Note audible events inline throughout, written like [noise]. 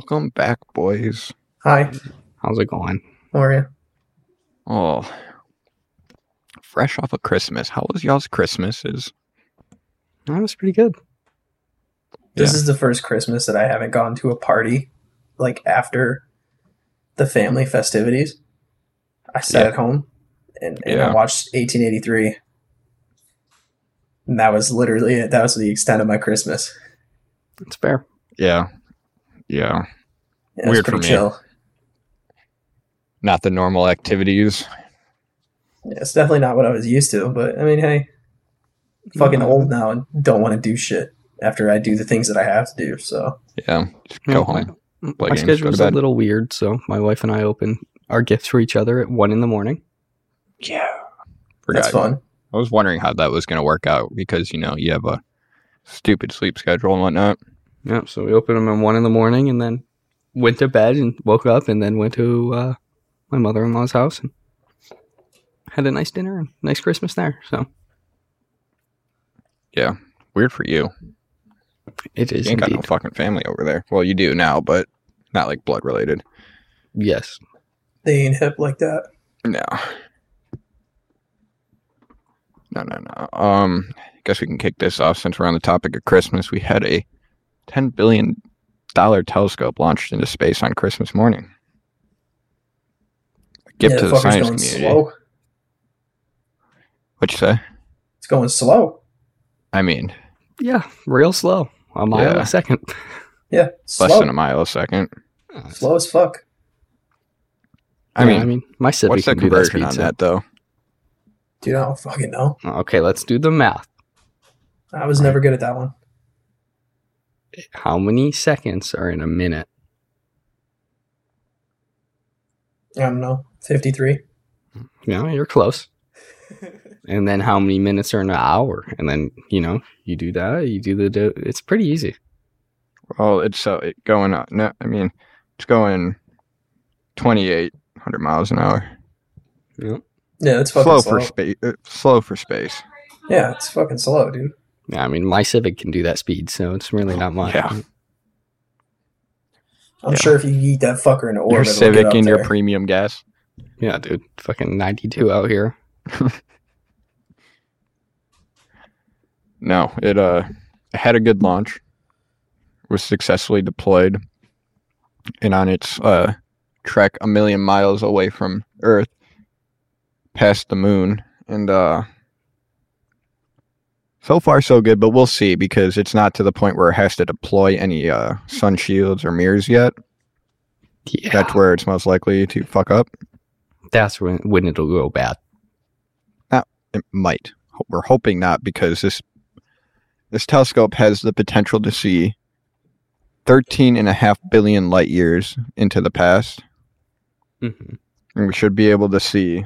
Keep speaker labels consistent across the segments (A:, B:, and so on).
A: Welcome back, boys.
B: Hi,
C: How's it going?
B: how are you?
A: Oh, fresh off of Christmas. How was y'all's Christmases?
C: That was pretty good.
B: This
A: Yeah.
B: is the first Christmas that I haven't gone to a party like after the family festivities. I sat
A: Yeah.
B: at home and, and I watched 1883. And that was literally it. That was the extent of my Christmas.
C: It's fair.
A: Yeah, yeah.
B: Yeah,
A: Weird for me.
B: chill.
A: Not the normal activities.
B: Yeah, it's definitely not what I was used to, but I mean, hey, fucking old now and don't want to do shit after I do the things that I have to do. So
A: Yeah, just go
C: my-
A: home.
C: My
A: Play games, go
C: schedule
A: to
C: was a little weird, so my wife and I open our gifts for each other at one in the morning.
A: Yeah,
B: that's
A: forgot.
B: fun.
A: I was wondering how that was going to work out because you know you have a stupid sleep schedule and whatnot.
C: Yeah, so we opened them at one in the morning, and then went to bed and woke up, and then went to uh, my mother in law's house and had a nice dinner and nice Christmas there. So yeah,
A: Weird for you.
C: it is
A: You ain't got no fucking family over there. Well, you do now, but not like blood related.
C: Yes,
B: They ain't hip like that.
A: No. No, no, no. Um, guess we can kick this off since we're on the topic of Christmas. We had a ten billion dollar telescope launched into space on Christmas morning. A gift
B: yeah,
A: to
B: the
A: the science
B: going
A: community.
B: slow.
A: What'd you say?
B: It's going slow.
A: I mean,
C: yeah, real slow, a mile
A: Yeah.
C: a second.
B: Yeah,
A: less than a mile a second.
B: slow as fuck.
A: I
C: Yeah,
A: mean,
C: I mean, my Civic
A: what's the
C: can do that
A: conversion
C: speed.
A: on
C: so-
A: that though?
B: Dude, I don't fucking know.
C: Okay, let's do the math.
B: I was never good at that one.
C: How many seconds are in a minute?
B: I don't know. 53.
C: Yeah, you're close. [laughs] and then how many minutes are in an hour? And then you know you do that. You do the. Do, it's pretty easy.
A: Well, it's uh, it going up. No, I mean, it's going twenty eight hundred miles an hour.
C: Yeah.
B: Yeah, it's fucking
A: Slow
B: slow.
A: for space. Uh, slow for space.
B: yeah, it's fucking slow, dude.
C: Yeah, I mean, my Civic can do that speed, so it's really not much.
A: Yeah.
B: I'm
A: Yeah.
B: sure if you eat that fucker in orbit,
A: your
B: it'll get
A: Civic
B: up
A: and your premium gas.
C: Yeah, dude. Fucking 92 out here. [laughs]
A: No, it uh had a good launch. Was successfully deployed, and on its uh trek a million miles away from Earth, past the moon, and uh. So far, so good, but we'll see because it's not to the point where it has to deploy any uh, sun shields or mirrors yet.
C: Yeah.
A: That's where it's most likely to fuck up.
C: That's when, when it'll go bad.
A: It might. We're hoping not because this this telescope has the potential to see 13 and a half billion light years into the past.
C: hmm
A: And we should be able to see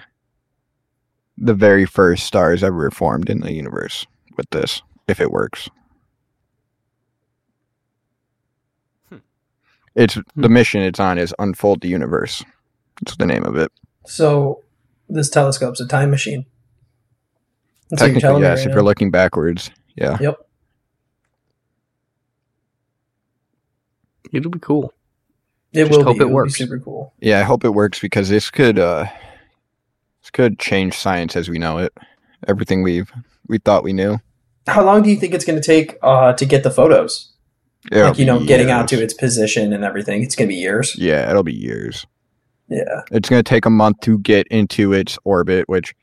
A: the very first stars ever formed in the universe with this, if it works.
C: Hmm.
A: It's the mission it's on is Unfold the Universe. That's the name of it.
B: So, this telescope's a time machine. That's what you're
A: Technically, yes,
B: right
A: if
B: now.
A: you're looking backwards. Yeah.
B: Yep.
C: It'll be cool.
B: It
C: Just
B: will
C: hope
B: be.
C: it
B: It'll be
C: works.
B: super cool.
A: Yeah, I hope it works because this could uh this could change science as we know it. Everything we've we thought we knew.
B: How long do you think it's going to take uh, to get the photos?
A: It'll
B: like, you know, getting out to its position and everything. It's going to be years.
A: Yeah, it'll be years.
B: Yeah.
A: It's gonna take a month to get into its orbit, which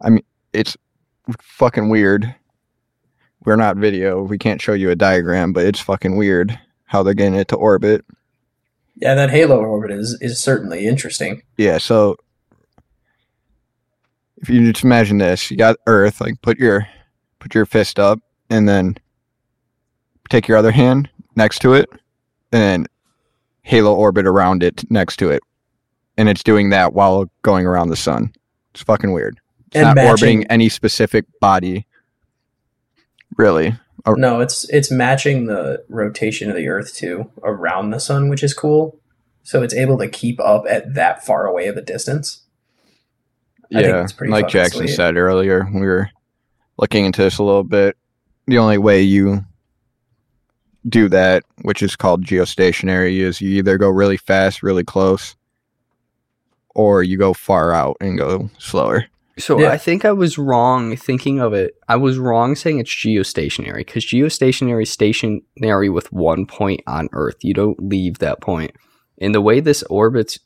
A: I mean it's fucking weird. We're not video, we can't show you a diagram, but it's fucking weird how they're getting it to orbit.
B: Yeah, that halo orbit is, is certainly interesting.
A: Yeah, so if you just imagine this, you got Earth, like put your put your fist up and then take your other hand next to it and then halo orbit around it next to it. And it's doing that while going around the sun. It's fucking weird. It's
B: And
A: not
B: matching-
A: orbiting any specific body. Really. Oh.
B: No, it's it's matching the rotation of the Earth too around the sun, which is cool. So it's able to keep up at that far away of a distance. I think
A: yeah.
B: it's pretty
A: Like Jackson
B: sweet.
A: said earlier, we were looking into this a little bit. The only way you do that, which is called geostationary, is you either go really fast, really close, or you go far out and go slower.
C: So
B: Yeah.
C: I think I was wrong thinking of it. I was wrong saying it's geostationary because geostationary is stationary with one point on Earth. You don't leave that point. And the way this orbits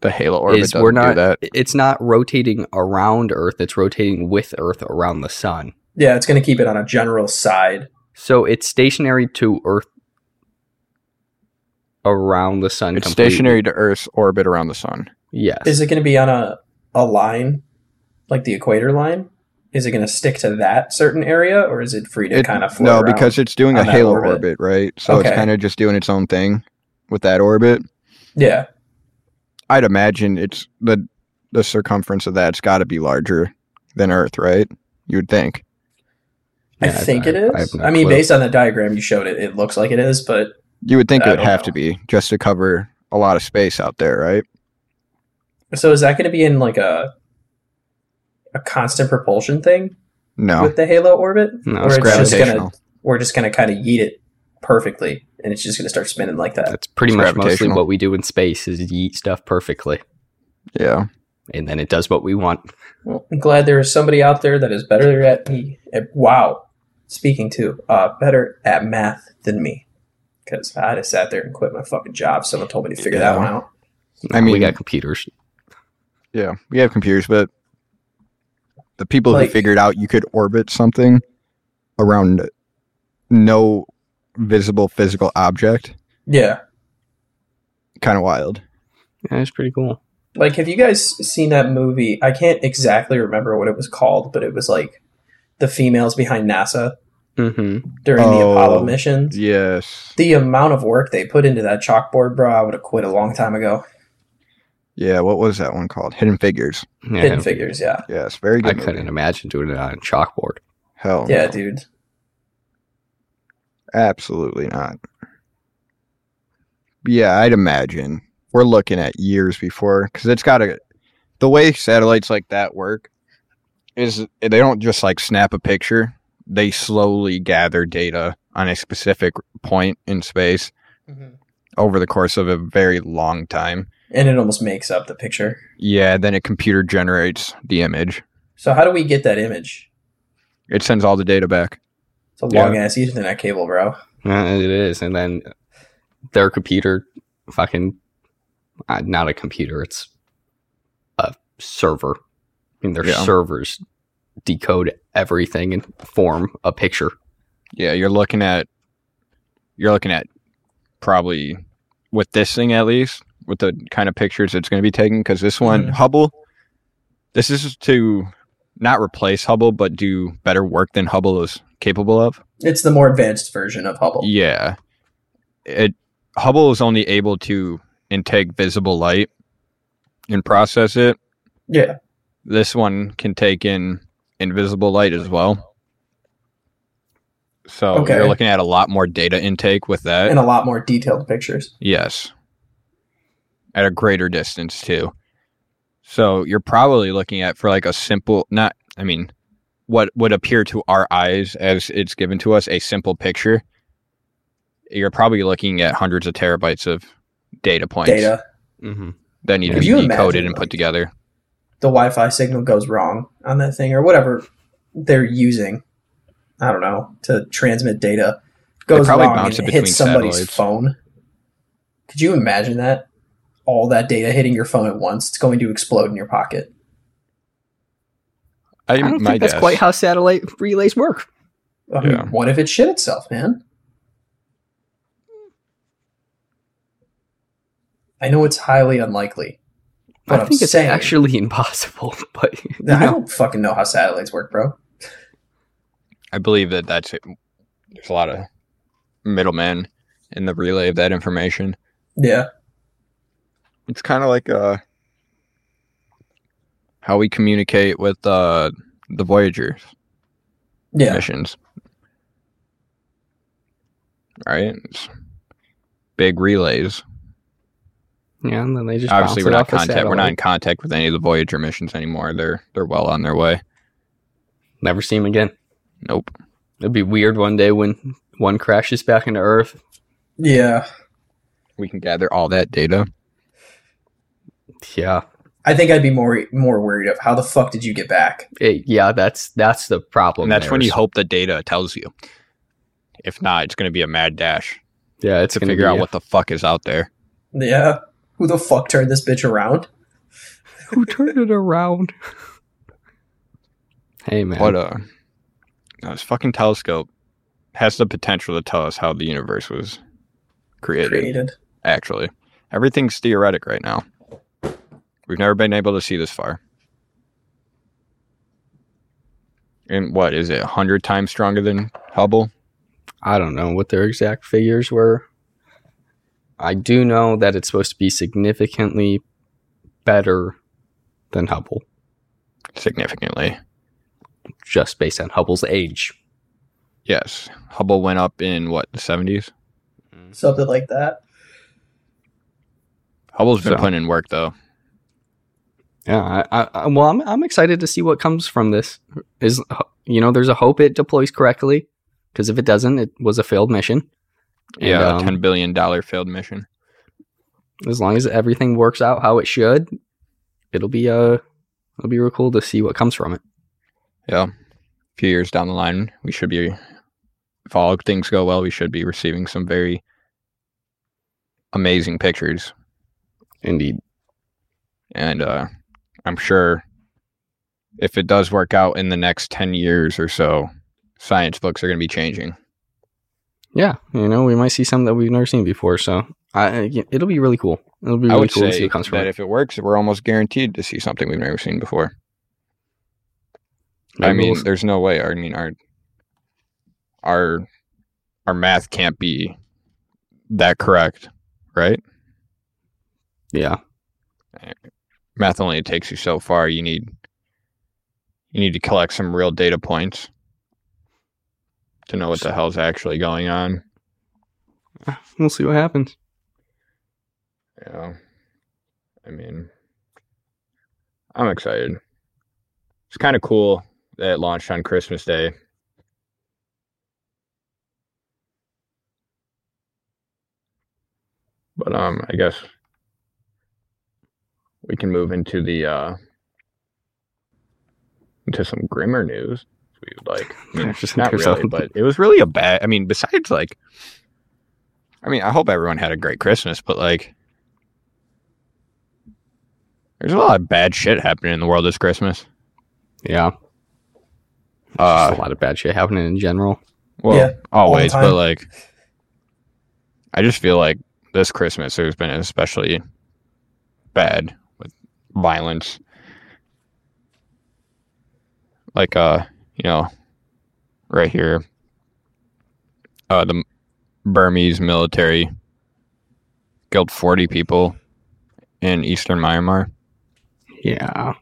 A: The halo orbit
C: is
A: doesn't
C: we're not
A: do that.
C: it's not rotating around Earth, it's rotating with Earth around the sun.
B: Yeah, it's going to keep it on a general side.
C: So it's stationary to Earth around the sun.
A: It's
C: completely.
A: stationary to Earth's orbit around the sun.
C: Yes.
B: Is it going to be on a a line like the equator line? Is it going to stick to that certain area, or is it free to
A: It-
B: kind of float
A: no,
B: around?
A: because it's doing a halo
B: orbit.
A: orbit. right? So it's kind of just doing its own thing with that orbit.
B: yeah,
A: I'd imagine it's the the circumference of that's got to be larger than Earth, right? You would think.
B: I
C: Yeah,
B: think
C: I-
B: it
C: I have no
B: I, mean,
C: clue.
B: based on the diagram you showed, it it looks like it is, but
A: You would think
B: I
A: it would have
B: know.
A: to be just to cover a lot of space out there, right?
B: so is that going to be in like a a constant propulsion thing
A: No,
B: with the halo orbit,
C: No,
B: or
C: it's
B: it's just gonna we're just going to kind of yeet it perfectly, and it's just going to start spinning like that.
C: That's pretty
A: It's
C: much mostly what we do in space is eat stuff perfectly.
A: Yeah,
C: And then it does what we want.
B: Well, I'm glad there is somebody out there that is better at me. At, wow, speaking to uh, better at math than me, because I just sat there and quit my fucking job. Someone told me to figure that one out.
A: I mean,
C: we
A: mean-
C: got computers.
A: yeah. We have computers, but the people
B: Like-
A: who figured out you could orbit something around no visible physical object,
B: Yeah,
A: kind of wild.
C: Yeah, it's pretty cool.
B: like have you guys seen that movie? I can't exactly remember what it was called, but it was like the females behind NASA
C: hmm
B: during the
A: Oh,
B: Apollo missions.
A: Yes.
B: The amount of work they put into that chalkboard, bro, I would have quit a long time ago.
A: Yeah. What was that one called? Hidden Figures.
C: Yeah,
B: Hidden Figures, yeah,
A: Yes. Very
C: I
A: good. movie.
C: couldn't imagine doing it on a chalkboard.
A: Hell.
B: yeah,
A: no.
B: dude.
A: Absolutely not. Yeah, I'd imagine we're looking at years before because it's got to. The way satellites like that work is eh, they don't just like snap a picture; they slowly gather data on a specific point in space mm-hmm. over the course of a very long time.
B: And it almost makes up the picture.
A: Yeah, then a computer generates the image.
B: So how do we get that image?
A: It sends all the data back.
B: It's a
C: Yeah.
B: long ass Ethernet cable, bro.
C: Yeah, it is. And then their computer, fucking, uh, not a computer, it's a server. I mean, their
A: Yeah.
C: servers decode everything and form a picture.
A: Yeah, you're looking at you're looking at probably with this thing at least with the kind of pictures it's going to be taking because this one
B: Mhm.
A: Hubble this is to not replace Hubble but do better work than Hubble is capable of.
B: It's the more advanced version of Hubble.
A: Yeah. It Hubble is only able to intake visible light and process it.
B: Yeah.
A: This one can take in invisible light as well. So
B: Okay.
A: you're looking at a lot more data intake with that.
B: And a lot more detailed pictures.
A: Yes. At a greater distance too. So you're probably looking at for like a simple not I mean what would appear to our eyes as it's given to us a simple picture. You're probably looking at hundreds of terabytes of data points
B: Data.
C: Mm-hmm.
A: that need to be
B: you
A: decoded
B: imagine,
A: and put
B: like,
A: together.
B: The Wi Fi signal goes wrong on that thing or whatever they're using. I don't know, to transmit data. Goes
A: probably
B: wrong
A: bounce
B: and
A: it
B: it hits somebody's
A: satellites.
B: phone. Could you imagine that? All that data hitting your phone at once, it's going to explode in your pocket.
A: I,
C: I don't think that's
A: guess.
C: quite how satellite relays work.
B: I mean,
A: Yeah.
B: what if it shit itself, man? I know it's highly unlikely. But
C: I
B: I'm
C: think it's
B: saying,
C: actually [laughs] impossible, but you
B: I don't fucking know how satellites work, bro.
A: I believe that that's it. There's a lot of middlemen in the relay of that information.
B: Yeah.
A: It's kind of like uh how we communicate with uh the Voyager
B: Yeah.
A: missions. Right? It's big relays.
C: yeah, and then they just
A: Obviously, we're not contact. We're not in contact with any of the Voyager missions anymore. They're they're well on their way.
C: Never see them again.
A: Nope.
C: It'd be weird one day when one crashes back into Earth.
B: Yeah.
A: We can gather all that data.
C: Yeah,
B: I think I'd be more more worried of how the fuck did you get back?
C: It- yeah, that's that's the problem.
A: And that's
C: there
A: when you hope the data tells you. If not, it's going to be a mad dash
C: Yeah, it's
A: to figure
C: be
A: out
C: a-
A: what the fuck is out there.
B: Yeah. Who the fuck turned this bitch around?
C: who turned it around. [laughs] hey man,
A: What uh, this fucking telescope has the potential to tell us how the universe was created.
B: Created.
A: Actually, everything's theoretic right now. We've never been able to see this far. And what is it? hundred times stronger than Hubble?
C: I don't know what their exact figures were. I do know that it's supposed to be significantly better than Hubble,
A: Significantly.
C: just based on Hubble's age.
A: Yes. Hubble went up in what, the seventies?
B: Something like that.
A: Hubble's been
C: So-
A: putting in work though.
C: Yeah, I, I, well, I'm I'm excited to see what comes from this. Is you know, there's a hope it deploys correctly, because if it doesn't, it was a failed mission. And,
A: Yeah,
C: um,
A: a ten billion dollar failed mission.
C: as long as everything works out how it should, it'll be uh it'll be real cool to see what comes from it.
A: Yeah. A few years down the line, we should be if all things go well, we should be receiving some very amazing pictures.
C: Indeed.
A: And uh I'm sure if it does work out in the next ten years or so, science books are gonna be changing.
C: Yeah, you know, we might see something that we've never seen before. So I, it'll be really cool. It'll be
A: I
C: really
A: would
C: cool to see what comes from
A: that
C: it.
A: if it works, we're almost guaranteed to see something we've never seen before. I mean,
C: we'll-
A: there's no way. I mean, our our our math can't be that correct, right?
C: yeah, eh,
A: Math only takes you so far. You need you need to collect some real data points to know what the hell's actually going on.
C: we'll see what happens.
A: Yeah. I mean, I'm excited. It's kind of cool that it launched on Christmas Day. But um, I guess we can move into the uh into some grimmer news. If we would like. I mean, [laughs]
C: Just
A: not really, but it was really a bad. I mean, besides like, I mean, I hope everyone had a great Christmas, but like, there's a lot of bad shit happening in the world this Christmas.
C: Yeah,
A: Uh,
C: a lot of bad shit happening in general.
A: well,
B: Yeah,
A: always, but like, I just feel like this Christmas there's been especially bad with violence. Like, uh, you know, right here, uh, the Burmese military killed 40 people in eastern Myanmar,
C: Yeah,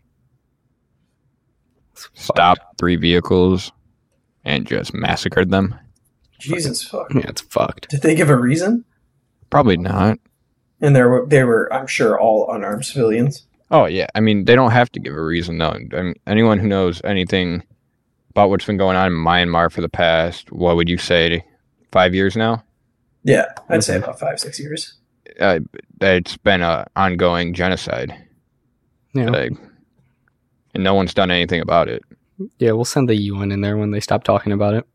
C: It's
A: stopped three vehicles, and just massacred them.
B: Jesus fuck.
C: Yeah, it's fucked.
B: Did they give a reason?
A: Probably not.
B: And they were they were, I'm sure, all unarmed civilians.
A: Oh yeah, I mean they don't have to give a reason though. I mean, anyone who knows anything about what's been going on in Myanmar for the past, what would you say, five years now?
B: Yeah, I'd say about five, six years.
A: Uh, it's been an ongoing genocide,
C: Yeah,
A: like, and no one's done anything about it.
C: yeah. We'll send the UN in there when they stop talking about it.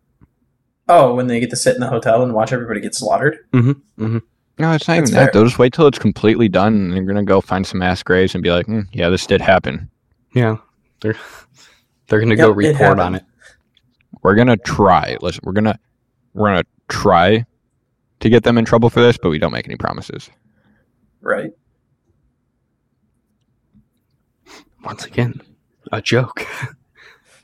B: Oh, when they get to sit in the hotel and watch everybody get slaughtered.
C: Mm-hmm. Mm-hmm.
A: No, it's not
B: That's
A: even that.
B: fair.
A: They'll just wait till it's completely done, and they're gonna go find some mass graves and be like, "Hmm, "Yeah, this did happen.
C: Yeah, they're they're gonna
B: Yep,
C: go
B: it
C: report on it.
A: We're gonna try. Listen, we're gonna we're gonna try to get them in trouble for this, but we don't make any promises."
B: Right.
C: Once again, a joke.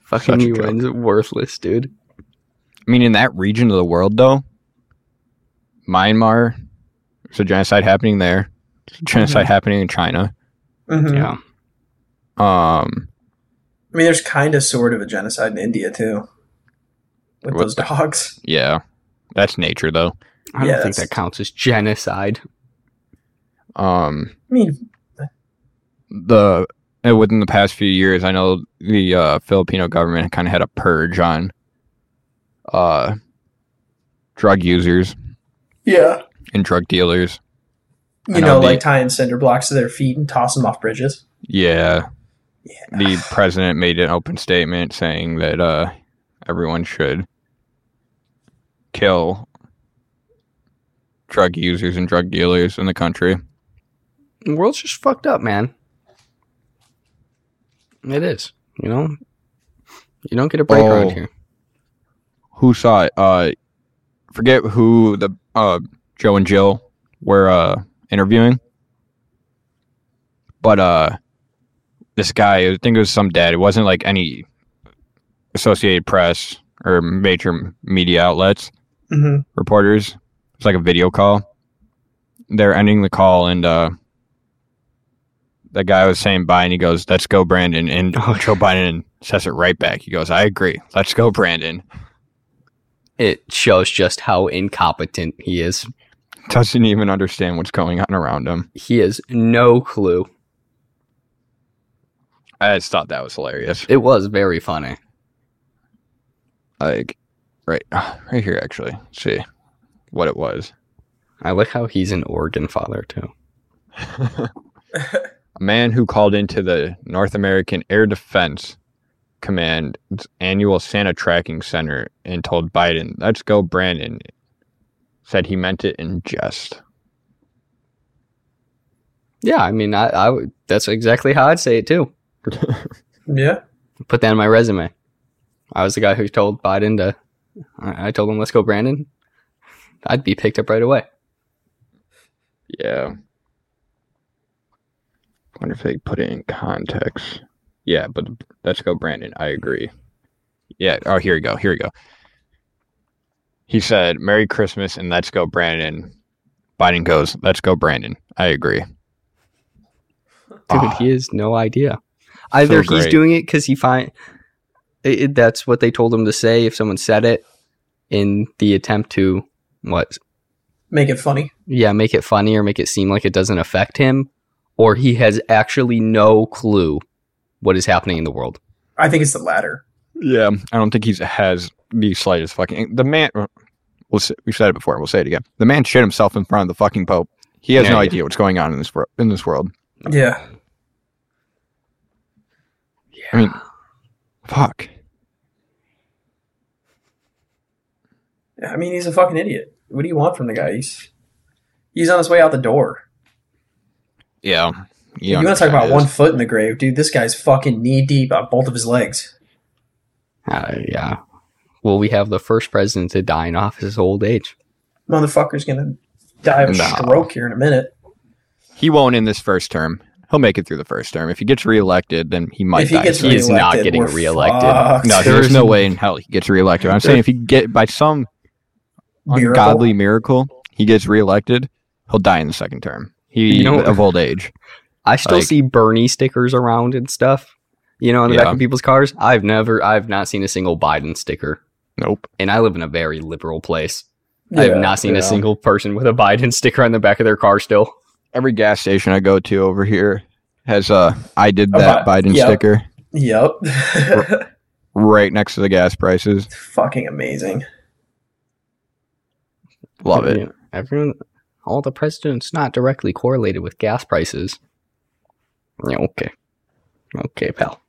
C: Fucking [laughs]
A: Such a joke.
C: Worthless, dude.
A: I mean, in that region of the world, though, Myanmar, there's a genocide happening there. There's a genocide happening in China.
B: Mhm.
C: Yeah,
A: Um,
B: I mean, there's kind of sort of a genocide in India too, with
A: What
B: those
A: the-
B: dogs. [laughs]
A: yeah, that's nature, though.
C: I don't think that counts as genocide.
A: Um,
B: I mean,
A: the uh, within the past few years, I know the uh, Filipino government kind of had a purge on uh, drug users
B: Yeah.
A: And drug dealers. I
B: You
A: know
B: know,
A: the-
B: like tying cinder blocks to their feet and toss them off bridges.
A: Yeah,
B: Yeah.
A: the president made an open statement saying that uh, everyone should kill drug users and drug dealers in the country.
C: The world's just fucked up, man. It is. You know, you don't get a break
A: Oh.
C: around here.
A: Who saw it? Uh, forget who the uh, Joe and Jill were uh, interviewing, but uh, this guy, I think it was some dad. It wasn't like any Associated Press or major media outlets.
B: hmm
A: reporters. It's like a video call. They're ending the call, and uh, the guy was saying bye, and he goes, "Let's go, Brandon." And [laughs]
C: Oh,
A: Joe Biden says it right back. He goes, "I agree. Let's go, Brandon."
C: It shows just how incompetent he is.
A: Doesn't even understand what's going on around him.
C: He has no clue.
A: I just thought that was hilarious.
C: It was very funny.
A: Like, right, [sighs] right here, actually. Let's see what it was.
C: I like how he's an Oregon father too. [laughs] [laughs]
A: A man who called into the North American Air Defense Command's annual Santa Tracking Center and told Biden, "Let's go, Brandon." Said he meant it in jest.
C: Yeah, I mean, I, I would- that's exactly how I'd say it too. [laughs]
B: Yeah.
C: Put that in my resume. I was the guy who told Biden to. I I told him, "Let's go, Brandon." I'd be picked up right away.
A: Yeah. Wonder if they put it in context. Yeah, but let's go, Brandon. I agree. Yeah. Oh, here we go. Here we go. He said, "Merry Christmas" and "Let's go, Brandon." Biden goes, "Let's go, Brandon." I agree.
C: Dude,
A: Ah.
C: he has no idea. Either
A: So
C: he's doing it because he find it, it- that's what they told him to say if someone said it in the attempt to what
B: Make it funny.
C: yeah make it funny or make it seem like it doesn't affect him or he has actually no clue what is happening in the world
B: I think it's the latter.
A: Yeah, I don't think he has the slightest fucking. The man. We'll say, we've said it before. We'll say it again. The man shit himself in front of the fucking pope. He has
C: Yeah,
A: no
C: yeah.
A: idea what's going on in this wor- in this world.
B: Yeah.
C: yeah
A: I mean, fuck.
B: I mean, he's a fucking idiot. What do you want from the guy? He's he's on his way out the door.
A: Yeah.
B: you want to talk about one foot in the grave, dude? This guy's fucking knee deep on both of his legs.
C: Uh, yeah will we have the first president to die in office his old age
B: Motherfucker's gonna die of a
A: No.
B: stroke here in a minute.
A: He won't in this first term. He'll make it through the first term. If he gets reelected, then he might
B: if he
A: die.
B: gets
A: soon.
C: He's not getting
B: we're
C: reelected.
B: fucked.
A: no, there's no way in hell he gets reelected. I'm saying if he get by some
B: Miracle?
A: ungodly miracle, he gets reelected, he'll die in the second term. He
C: You know-
A: of old age.
C: i still
A: Like-
C: see bernie stickers around and stuff you know on the back of people's cars i've never i've not seen a single biden sticker
A: Nope.
C: and i live in a very liberal place I have not seen
B: yeah.
C: a single person with a Biden sticker on the back of their car still.
A: Every gas station I go to over here has a I did that
B: Bi-
A: Biden
B: yep.
A: sticker
B: Yep.
A: right next to the gas prices.
B: fucking amazing.
A: Love it.
C: Yeah, Everyone, all the presidents not directly correlated with gas prices. Yeah, okay. Okay, pal.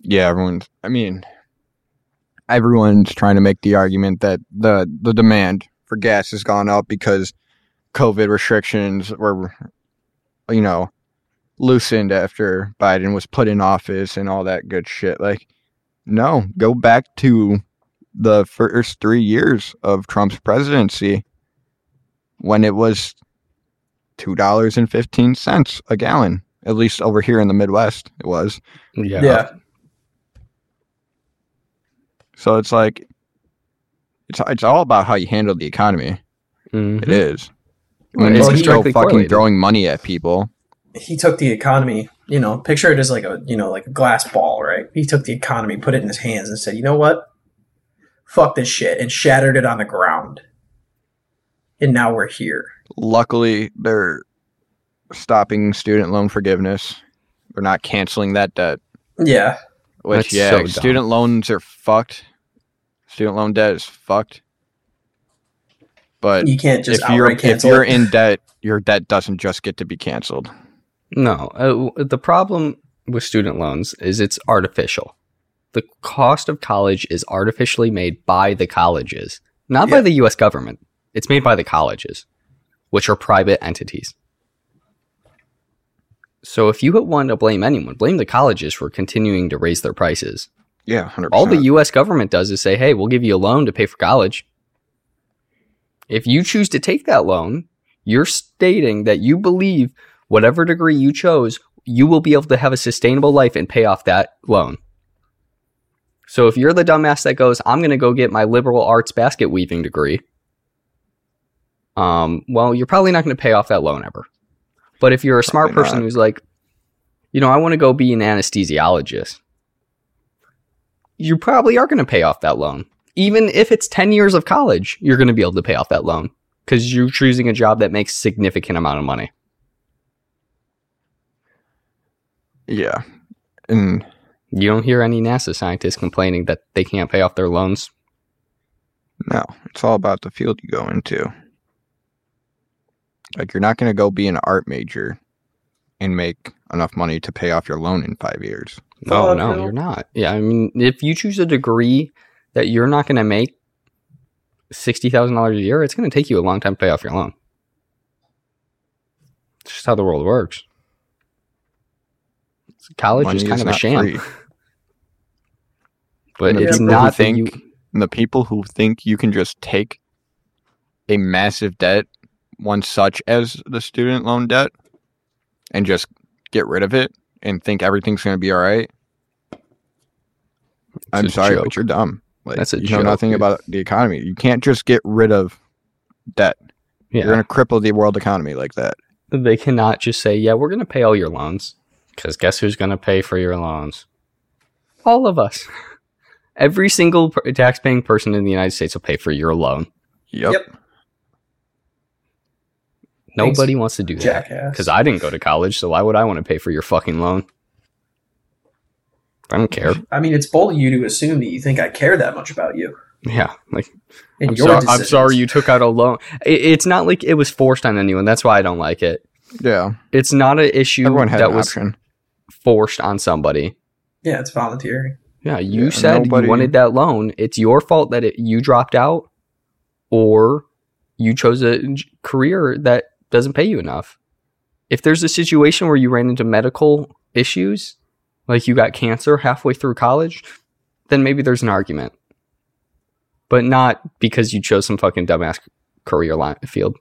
A: Yeah, everyone's. I mean, everyone's trying to make the argument that the the demand for gas has gone up because COVID restrictions were, you know, loosened after Biden was put in office and all that good shit. Like, no, go back to the first three years of Trump's presidency when it was two dollars and fifteen cents a gallon. At least over here in the Midwest, it was.
C: Yeah.
B: Yeah.
A: So it's like it's it's all about how you handle the economy.
C: Mhm.
A: It is.
C: Well,
A: When
B: it's
A: you're fucking
C: correlated.
A: throwing money at people.
B: He took the economy, you know, picture it as like a, you know, like a glass ball, right? He took the economy, put it in his hands, and said, "You know what? Fuck this shit," and shattered it on the ground. And now we're here.
A: Luckily, they're stopping student loan forgiveness. They're not canceling that debt.
B: Yeah.
A: Which
C: That's
A: yeah,
C: so dumb.
A: student loans are fucked. Student loan debt is fucked. But
B: You can't just
A: if you're
B: outright
A: if you're
B: it.
A: in debt, your debt doesn't just get to be canceled.
C: No, uh, the problem with student loans is it's artificial. The cost of college is artificially made by the colleges, not by the U.S. government. It's made by the colleges, which are private entities. So if you want to blame anyone, blame the colleges for continuing to raise their prices.
A: Yeah, hundred
C: All the. U.S. government does is say, "Hey, we'll give you a loan to pay for college." If you choose to take that loan, you're stating that you believe whatever degree you chose, you will be able to have a sustainable life and pay off that loan. So if you're the dumbass that goes, "I'm going to go get my liberal arts basket weaving degree," um, well, you're probably not going to pay off that loan ever. But if you're a smart
A: Probably
C: person
A: not.
C: who's like, you know, I want to go be an anesthesiologist, you probably are going to pay off that loan. Even if it's 10 years of college, you're going to be able to pay off that loan because you're choosing a job that makes significant amount of money.
A: yeah, and
C: You don't hear any NASA scientists complaining that they can't pay off their loans.
A: no, it's all about the field you go into. Like you're not going to go be an art major and make enough money to pay off your loan in five years.
C: No,
B: Fuck
C: no,
B: no.
C: you're not. Yeah, I mean, if you choose a degree that you're not going to make $60,000 a year, it's going to take you a long time to pay off your loan. It's just how the world works. College
A: Money
C: is kind of a sham, [laughs] but
A: And the
C: it's not that
A: think
C: you.
A: the people who think you can just take a massive debt, one such as the student loan debt, and just get rid of it and think everything's going to be all right. I'm sorry,
C: joke.
A: but you're dumb. Like,
C: That's a
A: you know
C: joke,
A: nothing
C: dude.
A: about the economy. You can't just get rid of debt.
C: Yeah.
A: You're going to cripple the world economy like that.
C: they cannot just say, "Yeah, we're going to pay all your loans." Because guess who's going to pay for your loans? All of us. [laughs] Every single per- tax-paying person in the United States will pay for your loan.
A: Yep.
B: Yep.
C: Nobody wants to do that because I didn't go to college, so why would I want to pay for your fucking loan? I don't care.
B: I mean, it's bold of you to assume that you think I care that much about you
C: Yeah, like
B: and
C: I'm,
B: your
C: so- I'm sorry you took out a loan. It, it's not like it was forced on anyone. That's why I don't like it.
A: Yeah.
C: It's not an issue
A: Everyone had
C: that
A: an
C: was
A: option.
C: forced on somebody.
B: Yeah, it's voluntary.
C: Yeah, you
A: Yeah,
C: said
A: nobody-
C: you wanted that loan. It's your fault that it, you dropped out, or you chose a j- career that doesn't pay you enough. If there's a situation where you ran into medical issues, like you got cancer halfway through college, then maybe there's an argument. But not because you chose some fucking dumbass career line field.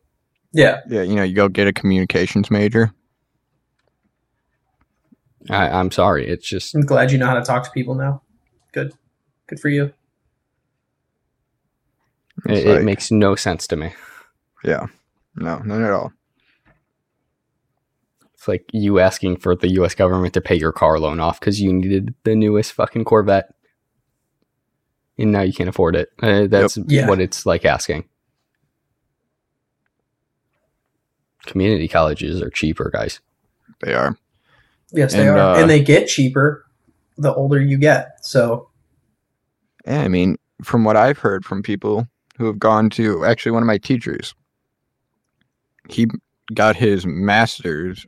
B: Yeah,
A: Yeah, you know, you go get a communications major.
C: I, I'm sorry. It's just
B: I'm glad you know how to talk to people now. Good, good for you.
C: it,
A: It's
C: it makes no sense to me.
A: Yeah. No, none at all.
C: It's like you asking for the U.S. government to pay your car loan off because you needed the newest fucking Corvette, and now you can't afford it. Uh, that's
B: Yeah.
C: what it's like asking. Community colleges are cheaper, guys.
A: They are.
B: Yes, they are,
A: uh,
B: and they get cheaper the older you get. So
A: Yeah, I mean, from what I've heard from people who have gone to actually one of my teachers, he got his master's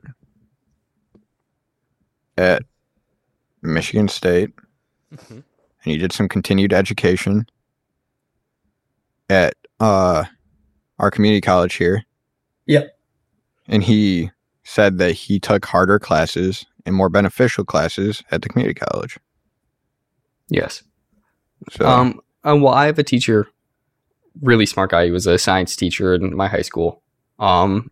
A: at Michigan State, and he did some continued education at uh, our community college here.
B: Yep.
A: And he said that he took harder classes and more beneficial classes at the community college.
C: Yes.
A: So,
C: Um. uh, well, I have a teacher, really smart guy. He was a science teacher in my high school. Um,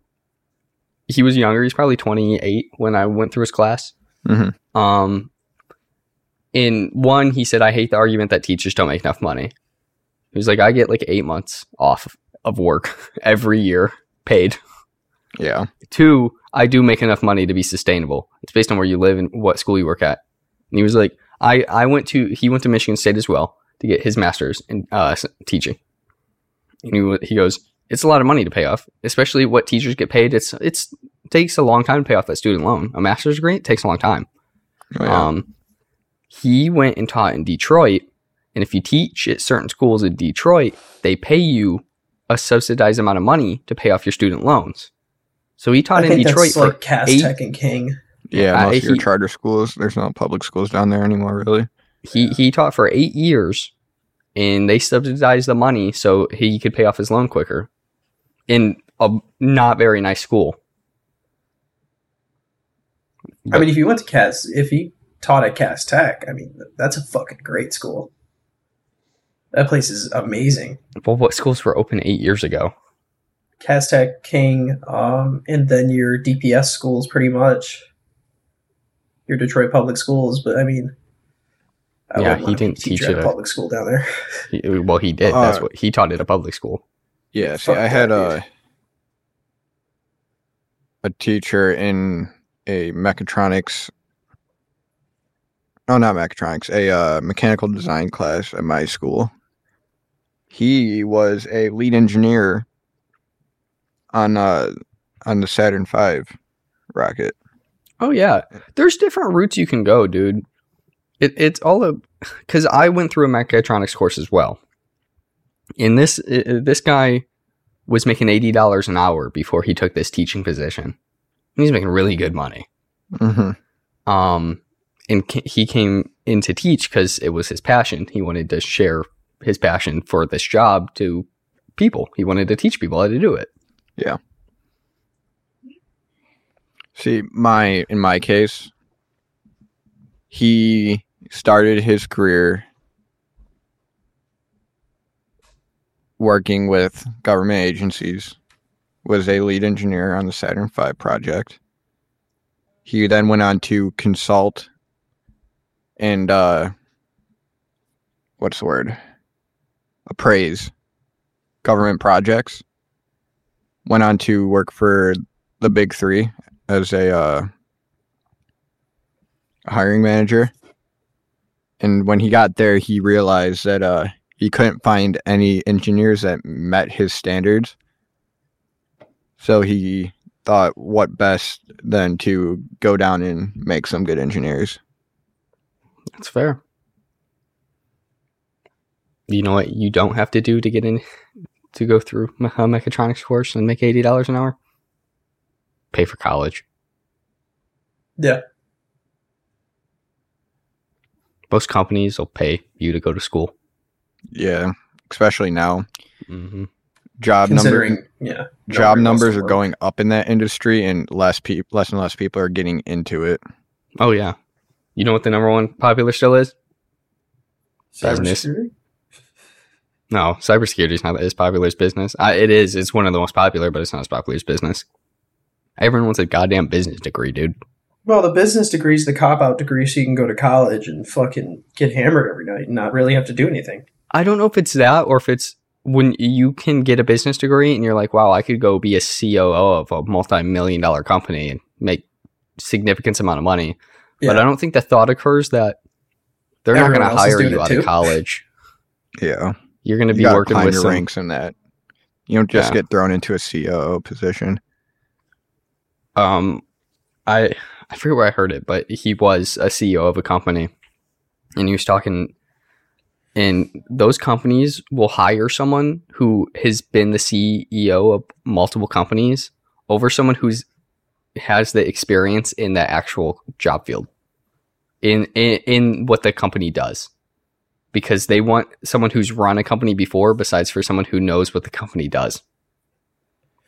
C: he was younger. He's probably twenty eight when I went through his class.
A: Mhm.
C: Um, in one, he said, "I hate the argument that teachers don't make enough money." He was like, "I get like eight months off of work [laughs] every year, paid."
A: yeah.
C: Two, I do make enough money to be sustainable. It's based on where you live and what school you work at. And he was like, I, I went to, he went to Michigan State as well to get his master's in uh, teaching. And he, he goes, it's a lot of money to pay off, especially what teachers get paid. It's, it's, takes a long time to pay off that student loan. A master's degree takes a long time.
A: Oh, yeah.
C: Um, he went and taught in Detroit, and if you teach at certain schools in Detroit, they pay you a subsidized amount of money to pay off your student loans. So he taught
B: I
C: in
B: think
C: Detroit
B: that's
C: for
B: like Cass
C: eight-
B: Tech and King.
A: Yeah,
C: Uh,
A: most of your
C: he-
A: charter schools. There's no public schools down there anymore, really.
C: he he taught for eight years, and they subsidized the money so he could pay off his loan quicker, in a not very nice school.
B: I mean, if he went to Cass, if he taught at Cass Tech, I mean, that's a fucking great school. That place is amazing.
C: well, what schools were open eight years ago?
B: Cass Tech, King, um, and then your DPS schools, pretty much. Your Detroit public schools, but I mean, I
C: Yeah, he
B: wanna be a
C: didn't teach
B: teacher at a public school down there.
C: He- well, he did. That's
A: Uh,
C: what he taught at a public school.
A: Yeah, see,
B: Fuck
A: I had
B: that,
A: a a teacher in a mechatronics. No, not mechatronics. A uh, mechanical design class at my school. He was a lead engineer on uh on the Saturn V rocket.
C: Oh yeah, there's different routes you can go, dude. It, it's all a because I went through a mechatronics course as well. And this uh, this guy was making eighty dollars an hour before he took this teaching position. He's making really good money.
A: hmm
C: Um, and he came in to teach because it was his passion. He wanted to share his passion for this job to people. He wanted to teach people how to do it. Yeah.
A: See, my in my case, he started his career working with government agencies. Was a lead engineer on the Saturn V project. He then went on to consult and uh, what's the word? Appraise government projects. Went on to work for the big three as a uh, hiring manager. And when he got there, he realized that uh, he couldn't find any engineers that met his standards. So he thought, what best than to go down and make some good engineers?
C: That's fair. You know what you don't have to do to get in to go through a mechatronics course and make eighty dollars an hour? Pay for college.
B: Yeah.
C: Most companies will pay you to go to school.
A: Yeah, especially now.
C: hmm
A: Job number
B: yeah.
A: job
B: nobody
A: numbers are going up in that industry, and less people, less and less people are getting into it.
C: Oh yeah. You know what the number one popular still is? business.
B: Cybersecurity?
C: No, cybersecurity is not as popular as business. I, it is. It's one of the most popular, but it's not as popular as business. Everyone wants a goddamn business degree, dude.
B: Well, the business degree is the cop out degree, so you can go to college and fucking get hammered every night and not really have to do anything.
C: I don't know if it's that or if it's when you can get a business degree and you're like, wow, I could go be a COO of a multi-million dollar company and make significant amount of money. But I don't think the thought occurs that they're
B: Everyone
C: not going to hire you out
B: too.
C: of college. [laughs]
A: Yeah,
C: You're going to be
A: gotta
C: working with
A: your
C: some,
A: ranks in that. You don't just
C: Yeah.
A: get thrown into a COO position.
C: um i i forget where i heard it but he was a ceo of a company and he was talking and those companies will hire someone who has been the ceo of multiple companies over someone who's has the experience in that actual job field in in, in what the company does because they want someone who's run a company before besides for someone who knows what the company does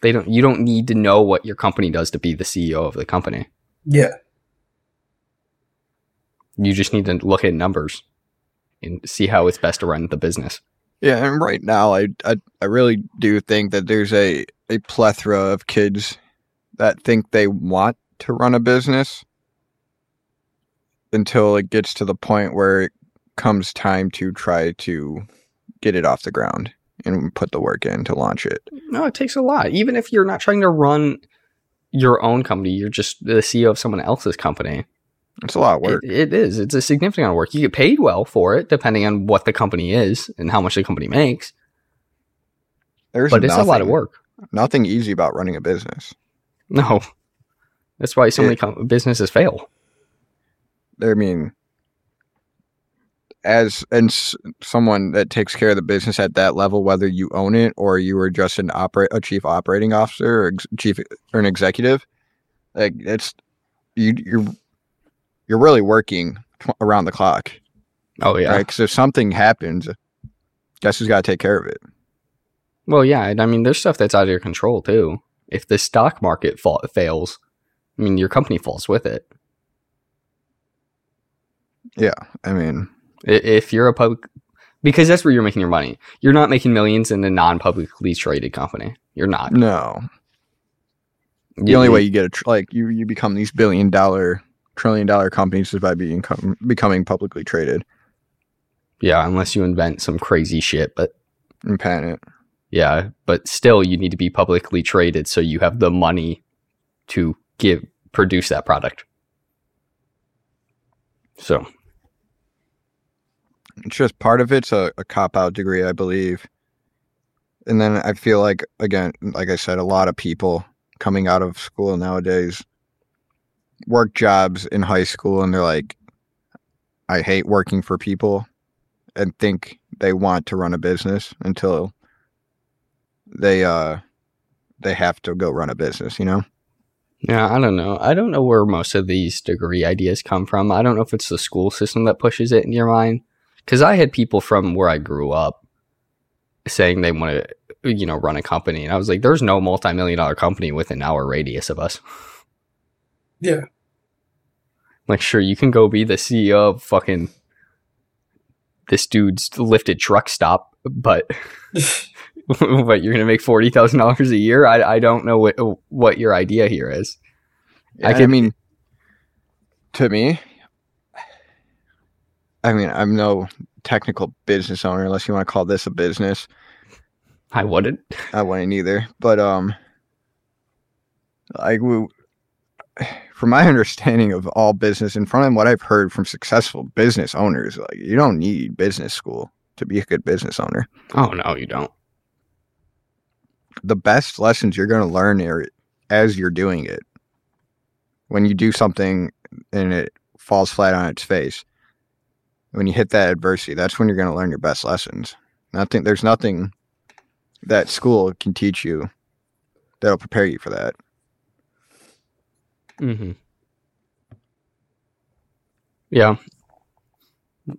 C: they don't you don't need to know what your company does to be the CEO of the company.
B: Yeah.
C: You just need to look at numbers and see how it's best to run the business.
A: Yeah, and right now, I, I I really do think that there's a a plethora of kids that think they want to run a business until it gets to the point where it comes time to try to get it off the ground and put the work in to launch it.
C: No, it takes a lot. Even if you're not trying to run your own company, you're just the CEO of someone else's company.
A: It's a lot of work.
C: It, it is. It's a significant amount of work. You get paid well for it, depending on what the company is and how much the company makes.
A: There's
C: but it's a lot of work.
A: Nothing easy about running a business.
C: No, that's why so many com- businesses fail.
A: I mean, as and s- someone that takes care of the business at that level, whether you own it or you are just an operate a chief operating officer or ex- chief or an executive, like it's you you're you're really working tw- around the clock,
C: Oh yeah.
A: right? Because if something happens, guess who's got to take care of it?
C: Well, yeah. and I mean, there's stuff that's out of your control too. If the stock market fa- fails, I mean, your company falls with it.
A: Yeah, I mean,
C: If you're a public, because that's where you're making your money. You're not making millions in a non-publicly traded company. You're not.
A: no. The only way you get a tr- like you you become these billion dollar, trillion dollar companies is by being com- becoming publicly traded
C: yeah, unless you invent some crazy shit, but
A: and patent.
C: yeah, but still, you need to be publicly traded so you have the money to give produce that product. So
A: It's just part of it's a, a cop out degree, I believe. And then I feel like again, like I said, a lot of people coming out of school nowadays work jobs in high school and they're like, I hate working for people and think they want to run a business until they uh they have to go run a business, you know?
C: Yeah, I don't know. I don't know where most of these degree ideas come from. I don't know if it's the school system that pushes it in your mind. Because I had people from where I grew up saying they want to, you know, run a company, and I was like, "There's no multi-million dollar company within our radius of us."
B: Yeah.
C: Like, sure, you can go be the CEO of fucking this dude's lifted truck stop, but [laughs] [laughs] but you're gonna make forty thousand dollars a year. I I don't know what what your idea here is. I
A: I,
C: can-
A: mean, to me, I mean, I'm no technical business owner unless you want to call this a business.
C: I wouldn't.
A: I wouldn't either. But um, like we, from my [laughs] understanding of all business, and from what I've heard from successful business owners, like you don't need business school to be a good business owner.
C: Oh no, you don't.
A: The best lessons you're going to learn are as you're doing it. When you do something and it falls flat on its face, when you hit that adversity, that's when you're going to learn your best lessons. Nothing, there's nothing that school can teach you that'll prepare you for that.
C: Mm-hmm. Yeah.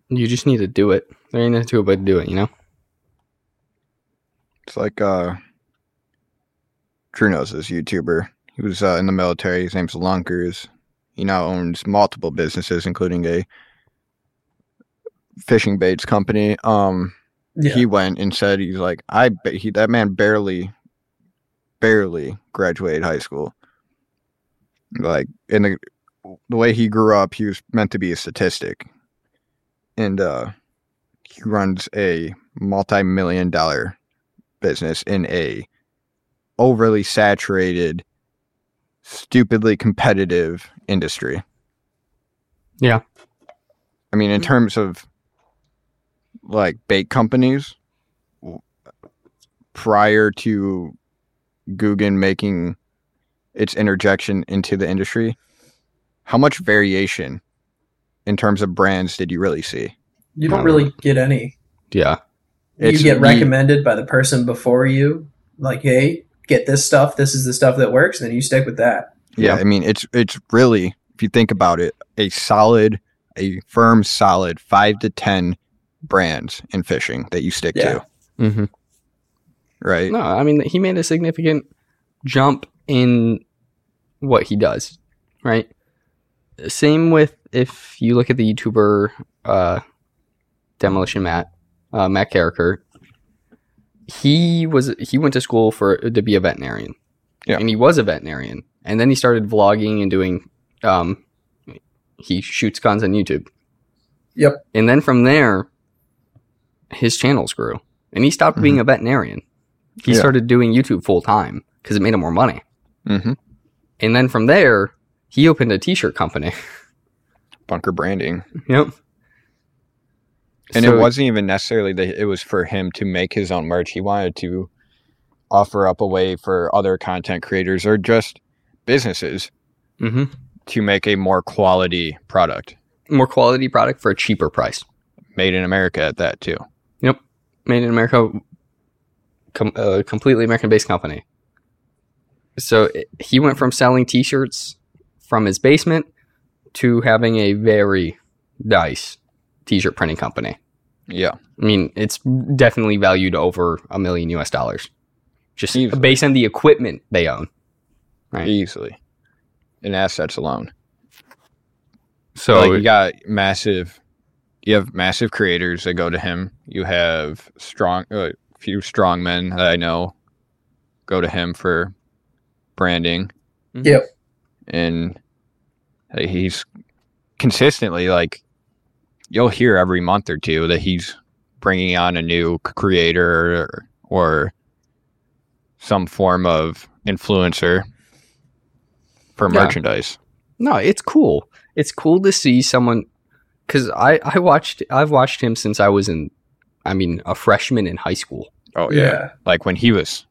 C: You just need to do it. There ain't nothing to it but do it, you know?
A: It's like uh Drew knows this YouTuber. He was uh, in the military. His name's Lunkers. He now owns multiple businesses, including a fishing baits company. Um,
B: Yeah.
A: he went and said he's like I ba- he that man barely barely graduated high school. Like in the the way he grew up, he was meant to be a statistic. And uh he runs a multi-million dollar business in a overly saturated stupidly competitive industry.
C: Yeah.
A: I mean in terms of like bait companies prior to Googan making its interjection into the industry, how much variation in terms of brands did you really see?
B: you don't really get any.
C: Yeah.
A: It's-
B: you get
A: you-
B: recommended by the person before you, like, hey, get this stuff. This is the stuff that works, and then you stick with that.
A: Yeah,
C: Yeah.
A: I mean it's it's really if you think about it, a solid, a firm, solid five to ten brands in fishing that you stick
B: Yeah.
A: to,
C: Mm-hmm.
A: right?
C: No, I mean, he made a significant jump in what he does, right? Same with if you look at the YouTuber uh, Demolition Matt, uh, Matt Carriker. He was he went to school for to be a veterinarian,
A: Yeah.
C: and he was a veterinarian, and then he started vlogging and doing. Um, he shoots guns on YouTube.
B: Yep.
C: And then from there, his channels grew, and he stopped being a veterinarian. He
A: Yeah.
C: started doing YouTube full time because it made him more money.
A: Mm-hmm.
C: And then from there, he opened a t-shirt company. [laughs]
A: Bunker branding,
C: yep.
A: and
C: So-
A: it wasn't even necessarily that it was for him to make his own merch. He wanted to offer up a way for other content creators or just businesses
C: hmm
A: to make a more quality product.
C: more quality product for a cheaper price.
A: made in America at that too. Yep.
C: Made in America, com- uh, completely American based company. So he went from selling t shirts from his basement to having a very nice t shirt printing company.
A: Yeah.
C: I mean, it's definitely valued over a million US dollars. Just
A: Easily.
C: based on the equipment they own. Right.
A: Easily. In assets alone.
C: So
A: like you got massive you have massive creators that go to him. You have strong a few strong men that I know go to him for branding. Mm-hmm.
B: Yep.
A: And he's consistently like you'll hear every month or two that he's bringing on a new creator or, or some form of influencer for
C: Yeah.
A: merchandise.
C: No, it's cool. It's cool to see someone because I I watched I've watched him since I was in, I mean, a freshman in high school.
A: Oh
B: Yeah.
A: Like when he was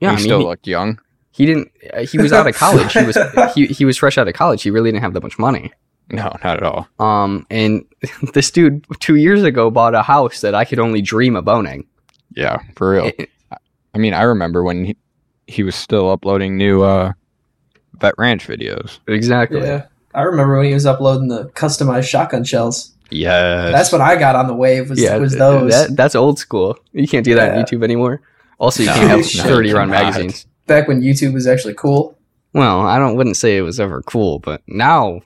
C: Yeah,
A: he
C: I mean,
A: still
C: he,
A: looked young.
C: He didn't. uh, He was out of [laughs] college. He was he, he was fresh out of college. He really didn't have that much money.
A: No, not at all.
C: Um, and [laughs] this dude two years ago bought a house that I could only dream of owning.
A: Yeah, for real. I mean, I remember when he, he was still uploading new uh, Vet Ranch videos.
C: exactly.
B: Yeah. I remember when he was uploading the customized shotgun shells.
A: Yes.
B: That's what I got on the wave was,
C: Yeah,
B: was those.
C: That, that's old school. You can't do that on YouTube anymore. Also, you
A: No,
C: can't have [laughs] thirty round
A: cannot.
C: magazines.
B: Back when YouTube was actually cool.
C: Well, I don't wouldn't say it was ever cool, but now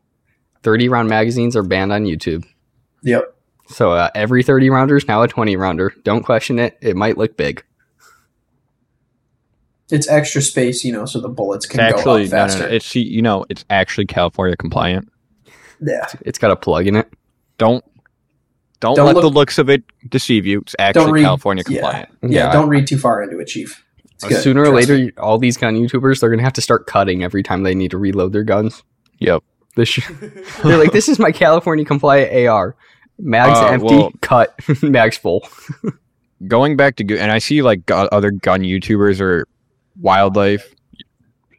C: thirty round magazines are banned on YouTube.
B: Yep.
C: So uh, every thirty rounder is now a twenty rounder. Don't question it. It might look big.
B: It's extra space, you know, so the bullets
A: It's
B: can
A: actually
B: go
A: no,
B: up
A: no,
B: faster.
A: no. It's see, you know, it's actually California compliant.
B: yeah.
C: It's got a plug in it.
A: Don't don't,
B: Don't
A: let
B: look-
A: the looks of it deceive you. It's actually
B: read-
A: California
B: yeah.
A: compliant.
B: Yeah, don't read too far into it, Chief. It's good.
C: Sooner or later,
B: me.
C: all these gun YouTubers they're gonna have to start cutting every time they need to reload their guns.
A: Yep.
C: This sh- [laughs] they're like, this is my California compliant AR. Mags
A: Uh,
C: empty,
A: well- [laughs]
C: cut. [laughs] Mags full.
A: Going back to and I see like gu- other gun YouTubers or wildlife,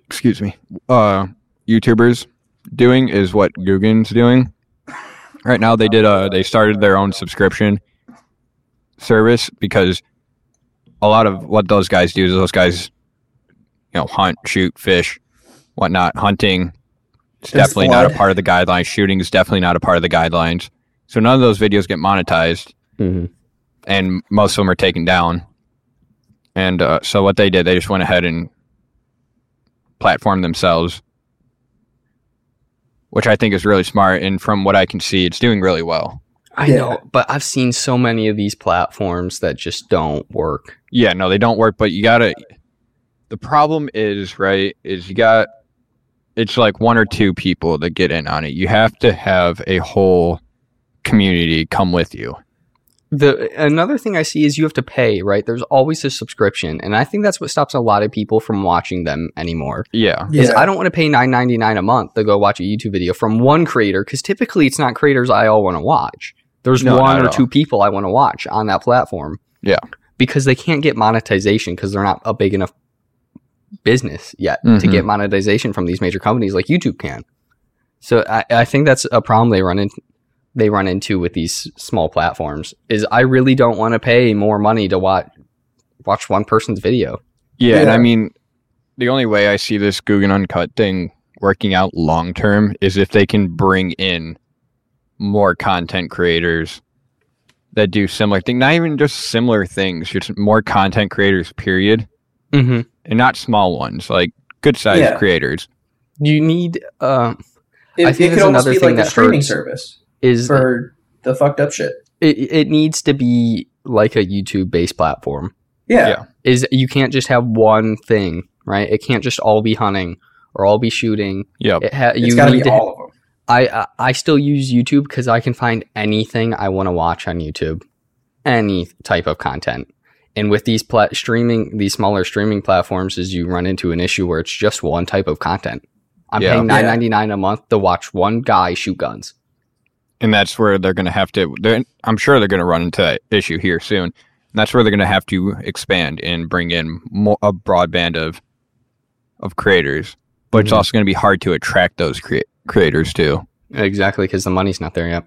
A: excuse me, uh, YouTubers doing is what Googan's doing. Right now, they did uh they started their own subscription service because a lot of what those guys do is those guys, you know, hunt, shoot, fish, whatnot. Hunting is
B: There's
A: definitely not a part of the guidelines. Shooting is definitely not a part of the guidelines. So none of those videos get monetized
C: Mm-hmm.
A: and most of them are taken down. And uh, so what they did, they just went ahead and platformed themselves, which I think is really smart. And from what I can see, it's doing really well.
C: I
B: Yeah.
C: know, but I've seen so many of these platforms that just don't work.
A: Yeah, no, they don't work, but you gotta. The problem is right is you got. It's like one or two people that get in on it. You have to have a whole community come with you.
C: The another thing I see is you have to pay, right? There's always a subscription, and I think that's what stops a lot of people from watching them anymore.
A: Yeah,
C: Is
B: Yeah.
C: I don't want to pay nine ninety nine a month to go watch a YouTube video from one creator because typically it's not creators I all want to watch. There's
A: No,
C: one or
A: at
C: two people I want to watch on that platform.
A: Yeah.
C: Because they can't get monetization because they're not a big enough business yet to
A: Mhm.
C: get monetization from these major companies like YouTube can. So I, I think that's a problem they run in they run into with these small platforms is I really don't want to pay more money to watch watch one person's video.
A: Yeah, and I mean, the only way I see this Googan Uncut thing working out long term is if they can bring in more content creators that do similar things. Not even just similar things, just more content creators, period.
C: Mm-hmm.
A: And not small ones, like good sized
B: Yeah.
A: creators.
C: You need uh,
B: It,
C: I
B: it
C: think
B: could
C: there's
B: almost
C: another
B: be
C: thing
B: like a streaming service
C: is
B: for the fucked up shit.
C: it, it needs to be like a YouTube based platform.
B: Yeah.
A: Yeah.
C: Is you can't just have one thing, right? It can't just all be hunting or all be shooting.
A: Yep.
C: It ha-
B: It's
C: you
B: got to
C: need
B: be
C: to.
B: all of them.
C: I, I still use YouTube because I can find anything I want to watch on YouTube, any type of content. And with these plat- streaming, these smaller streaming platforms, is you run into an issue where it's just one type of content. I'm
A: Yeah.
C: paying nine ninety nine a month to watch one guy shoot guns.
A: And that's where they're going to have to, I'm sure they're going to run into that issue here soon. And that's where they're going to have to expand and bring in more, a broad band of, of creators. But it's
C: Mhm.
A: also going to be hard to attract those crea- creators too.
C: Exactly, because the money's not there yet.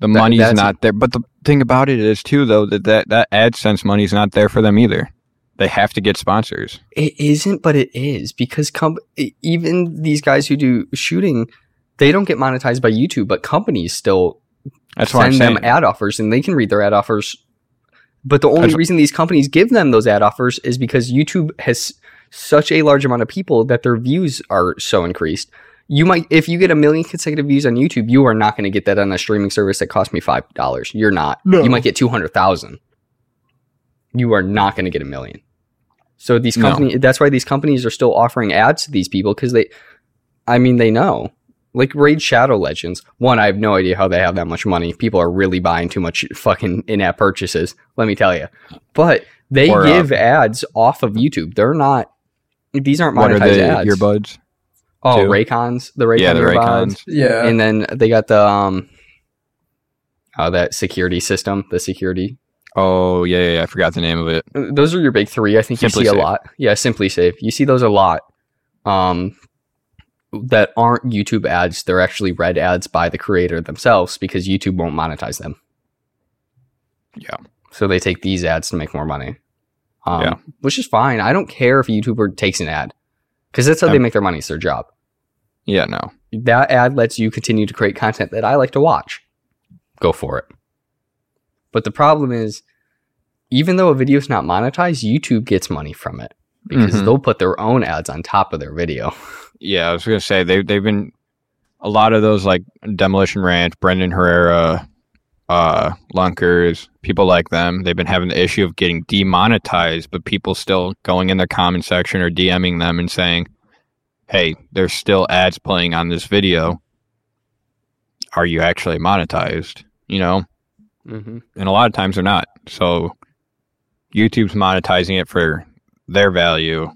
A: The
C: That-
A: money's not there. But the thing about it is too, though, that that, that AdSense money's not there for them either. They have to get sponsors.
C: It isn't, but it is because com- even these guys who do shooting, they don't get monetized by YouTube, but companies still
A: That's
C: send them ad offers, and they can read their ad offers. But the only
A: That's-
C: reason these companies give them those ad offers is because YouTube has such a large amount of people that their views are so increased. You might, if you get a million consecutive views on YouTube, you are not going to get that on a streaming service that cost me five dollars. You're not.
A: No.
C: You might get two hundred thousand. You are not going to get a million. So these
A: No.
C: companies, that's why these companies are still offering ads to these people because they, I mean, they know. Like Raid Shadow Legends. One, I have no idea how they have that much money. People are really buying too much fucking in-app purchases. Let me tell you. But they
A: Or, uh,
C: give ads off of YouTube. They're not. These aren't
A: what are
C: monetized
A: the
C: ads.
A: earbuds?
C: oh,
A: too?
C: Raycons. The Raycon
A: yeah, the
C: earbuds.
A: Raycons.
B: Yeah.
C: And then they got the um, oh, that security system. The security.
A: Oh yeah, yeah, yeah, I forgot the name of it.
C: Those are your big three. I think you
A: Simply
C: see a lot. Yeah, SimpliSafe. You see those a lot. Um, that aren't YouTube ads. They're actually read ads by the creator themselves because YouTube won't monetize them.
A: Yeah.
C: So they take these ads to make more money. Um,
A: Yeah.
C: Which is fine. I don't care if a YouTuber takes an ad because that's how they
A: Um,
C: make their money. It's their job.
A: Yeah, no.
C: That ad lets you continue to create content that I like to watch. Go for it. But the problem is, even though a video is not monetized, YouTube gets money from it because
A: Mhm.
C: they'll put their own ads on top of their video. [laughs]
A: Yeah, I was gonna say they they've been a lot of those like Demolition Ranch, Brandon Herrera, uh, Lunkers, people like them. They've been having the issue of getting demonetized, but people still going in their comment section or DMing them and saying, "Hey, there's still ads playing on this video. Are you actually monetized?" You know,
C: Mm-hmm.
A: and a lot of times they're not. So YouTube's monetizing it for their value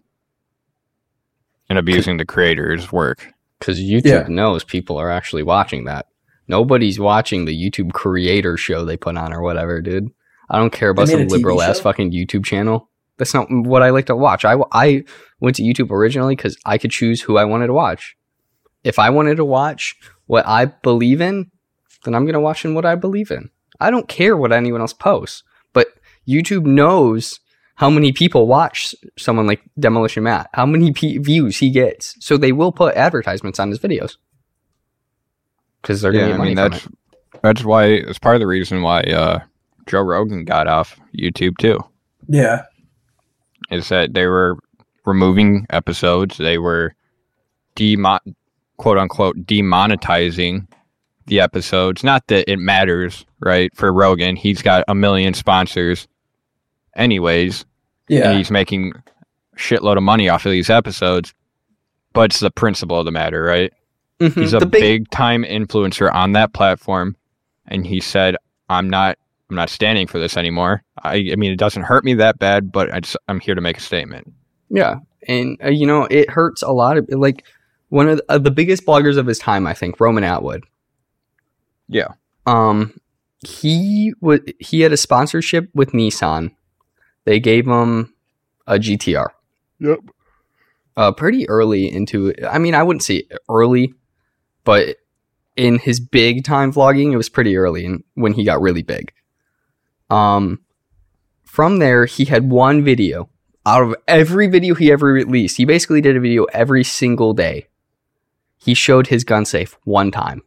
A: and abusing the creator's work.
C: Because YouTube
B: Yeah.
C: knows people are actually watching that. Nobody's watching the YouTube creator show they put on or whatever, dude. I don't care about some liberal ass fucking YouTube channel. That's not what I like to watch. I, I went to YouTube originally because I could choose who I wanted to watch. If I wanted to watch what I believe in, then I'm going to watch in what I believe in. I don't care what anyone else posts. But YouTube knows how many people watch someone like Demolition Matt, how many p- views he gets. So they will put advertisements on his videos because they're going to
A: Yeah,
C: get
A: I mean
C: from
A: that's
C: it.
A: that's why it's part of the reason why uh, Joe Rogan got off YouTube too.
B: yeah.
A: Is that they were removing episodes, they were demo quote unquote demonetizing the episodes. Not that it matters, right? For Rogan, he's got a million sponsors, anyways,
B: Yeah.
A: and he's making a shitload of money off of these episodes. But it's the principle of the matter, right?
C: Mhm.
A: He's a
C: The
A: big, time influencer on that platform, and he said, "I'm not, I'm not standing for this anymore. I, I mean, it doesn't hurt me that bad, but I just, I'm here to make a statement."
C: Yeah, and uh, you know it hurts a lot of like one of the, uh, the biggest bloggers of his time, I think, Roman Atwood.
A: Yeah.
C: Um, he would he had a sponsorship with Nissan. They gave him a GTR.
A: Yep.
C: Uh, pretty early into. I mean, I wouldn't say early, but in his big time vlogging, it was pretty early and when he got really big. Um, from there, he had one video out of every video he ever released. He basically did a video every single day. He showed his gun safe one time,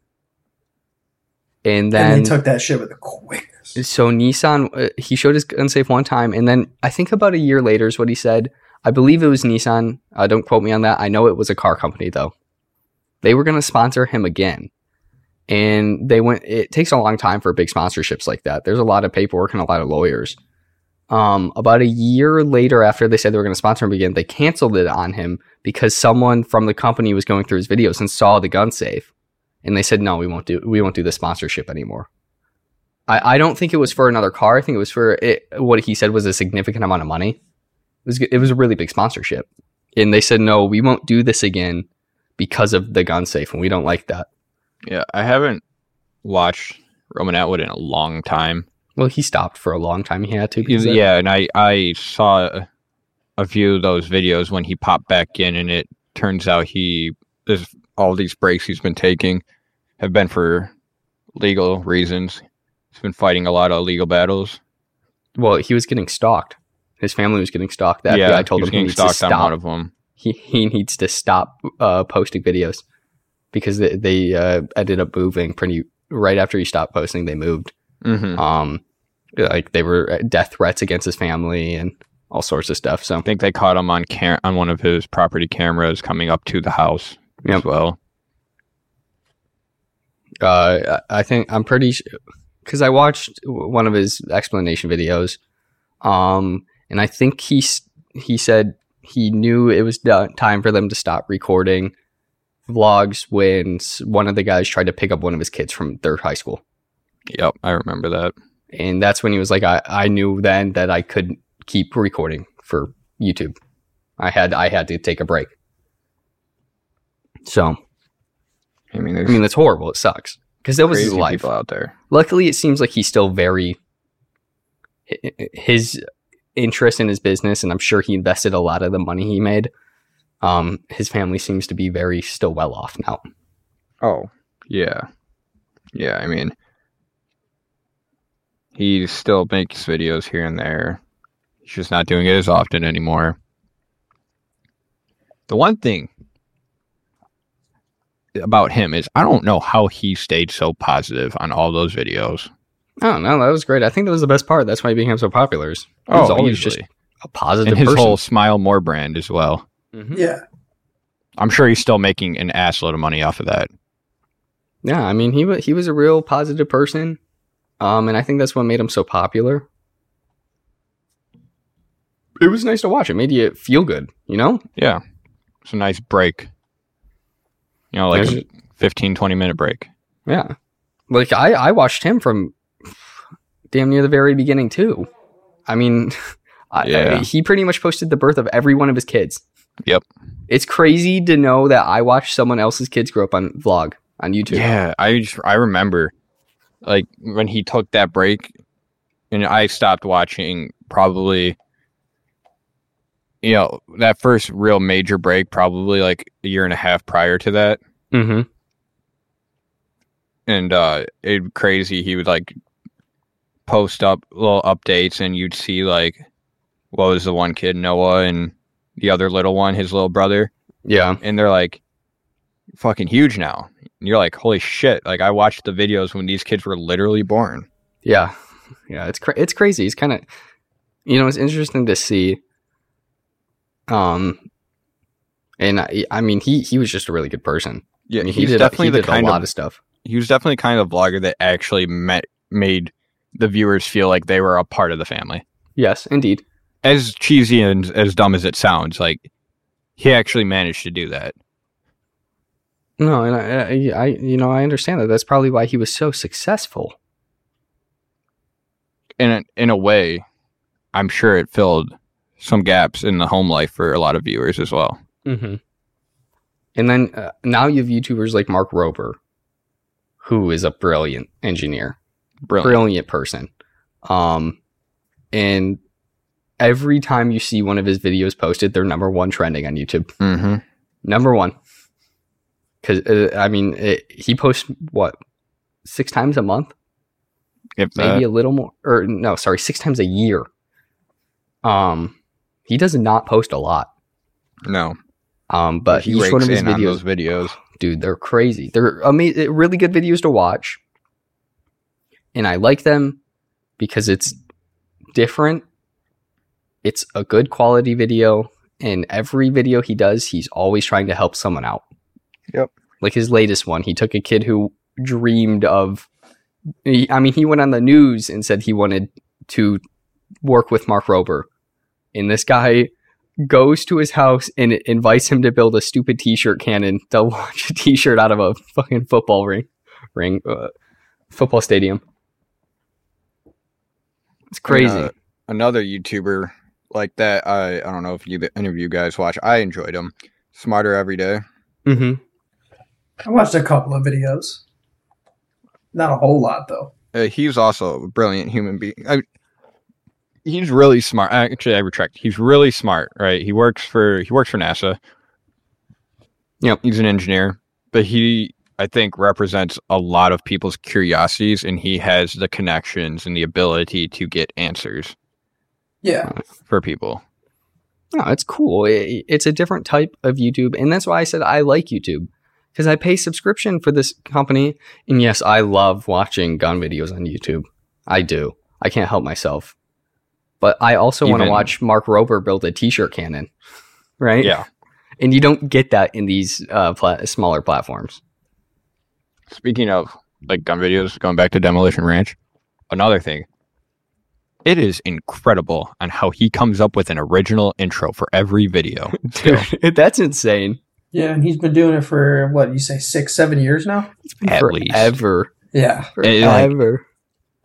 C: and then
B: and they took that shit with a quickness.
C: so Nissan, uh, he showed his gun safe one time, and then I think about a year later is what he said. I believe it was Nissan. Uh, don't quote me on that. I know it was a car company though. They were going to sponsor him again, and they went. It takes a long time for big sponsorships like that. There's a lot of paperwork and a lot of lawyers. Um, about a year later, after they said they were going to sponsor him again, they canceled it on him because someone from the company was going through his videos and saw the gun safe, and they said, "No, we won't do. We won't do the sponsorship anymore." I, I don't think it was for another car. I think it was for it, what he said was a significant amount of money. It was it was a really big sponsorship, and they said no, we won't do this again because of the gun safe, and we don't like that.
A: Yeah, I haven't watched Roman Atwood in a long time.
C: Well, he stopped for a long time. He had to.
A: Yeah, and I, I saw a, few of those videos when he popped back in, and it turns out he there's all these breaks he's been taking have been for legal reasons. He's been fighting a lot of legal battles.
C: Well, he was getting stalked. His family was getting stalked. That
A: yeah,
C: I told
A: he was
C: him he needs to
A: stalked on one
C: stop.
A: of them.
C: He he needs to stop uh, posting videos because they, they uh, ended up moving pretty right after he stopped posting. They moved.
A: hmm
C: Um, like they were death threats against his family and all sorts of stuff. So
A: I think they caught him on cam- on one of his property cameras coming up to the house
C: Yep.
A: as well.
C: uh, I think I'm pretty because I watched one of his explanation videos, um, and I think he he said he knew it was done, time for them to stop recording vlogs when one of the guys tried to pick up one of his kids from their high school,
A: Yep, I remember that.
C: and that's when he was like, I I knew then that I couldn't keep recording for YouTube. I had I had to take a break. So
A: I mean,
C: I mean that's horrible. It sucks because that was his life.
A: out there.
C: luckily it seems like he's still very his interest in his business and i'm sure he invested a lot of the money he made um his family seems to be very still well off now
A: Oh, yeah, yeah. I mean, he still makes videos here and there. He's just not doing it as often anymore. The one thing about him is I don't know how he stayed so positive on all those videos.
C: Oh no that was great i think that was the best part that's why he became so popular is he was always just
A: easily.
C: a positive
A: and his
C: person
A: whole Smile More brand as well.
C: Mhm.
B: Yeah.
A: I'm sure he's still making an assload of money off of that.
C: yeah i mean he was he was a real positive person um and i think that's what made him so popular it was nice to watch it made you feel good you know
A: Yeah, it's a nice break. You know, like
C: There's-
A: a 15, 20 minute break.
C: Yeah. Like I, I watched him from damn near the very beginning too. I mean, [laughs] I,
A: Yeah.
C: I- he pretty much posted the birth of every one of his kids.
A: Yep.
C: It's crazy to know that I watched someone else's kids grow up on vlog on YouTube.
A: Yeah, I just, I remember like when he took that break and I stopped watching probably you know, that first real major break probably like a year and a half prior to that.
C: Mm-hmm.
A: And uh it crazy he would like post up little updates and you'd see like what was the one kid, Noah and the other little one, his little brother.
C: Yeah.
A: and they're like fucking huge now. And you're like, holy shit! Like I watched the videos when these kids were literally born.
C: Yeah. Yeah. It's cra- it's crazy. It's kind of, you know, it's interesting to see. Um, and I, I mean, he he was just a really good person.
A: Yeah,
C: I mean,
A: he's
C: he did,
A: definitely
C: he
A: the
C: did
A: kind
C: a lot
A: of,
C: of stuff.
A: he was definitely kind of a vlogger that actually met made the viewers feel like they were a part of the family.
C: Yes, indeed.
A: As cheesy and as dumb as it sounds, like he actually managed to do that.
C: No, and I, I, I, you know, I understand that. That's probably why he was so successful.
A: In a, in a way, I'm sure it filled some gaps in the home life for a lot of viewers as well.
C: Mm-hmm. And then uh, now you have YouTubers like Mark Rober, who is a brilliant engineer,
A: Brilliant.
C: brilliant person. Um, and every time you see one of his videos posted, they're number one trending on YouTube.
A: Mm-hmm.
C: Number one. Because uh, I mean, it, he posts what six times a month,
A: If
C: maybe a little more, or no, sorry, six times a year. Um, he does not post a lot.
A: no,
C: Um, but
A: he
C: each one of his videos,
A: those videos.
C: dude, they're crazy. They're amazing, really good videos to watch, and I like them because it's different. It's a good quality video, and every video he does, he's always trying to help someone out.
A: Yep.
C: Like his latest one, he took a kid who dreamed of. I mean, he went on the news and said he wanted to work with Mark Rober, and this guy goes to his house and invites him to build a stupid t-shirt cannon to [laughs] launch a t-shirt out of a fucking football ring ring uh, football stadium it's crazy
A: uh, another YouTuber like that. I I don't know if you any of you guys watch. I enjoyed him. Smarter every day.
C: mm-hmm.
B: I watched a couple of videos. Not a whole lot though.
A: Uh, he's also a brilliant human being. I, he's really smart. Actually, I retract. He's really smart. Right. He works for he works for NASA.
C: Yep.
A: He's an engineer, but he I think represents a lot of people's curiosities, and he has the connections and the ability to get answers
B: Yeah.
A: for people.
C: No, it's cool. It- it's a different type of YouTube, and that's why I said I like YouTube because I pay subscription for this company. And yes, I love watching gun videos on YouTube. I do. I can't help myself. But I also want to watch Mark Rober build a T-shirt cannon, right?
A: Yeah.
C: And you don't get that in these uh, pla- smaller platforms.
A: Speaking of like gun videos, going back to Demolition Ranch, another thing. It is incredible on how he comes up with an original intro for every video. [laughs]
C: Dude, that's insane.
B: Yeah, and he's been doing it for what you say, six, seven years now.
A: At least.
C: Forever.
B: Yeah.
A: And, like,
C: Forever.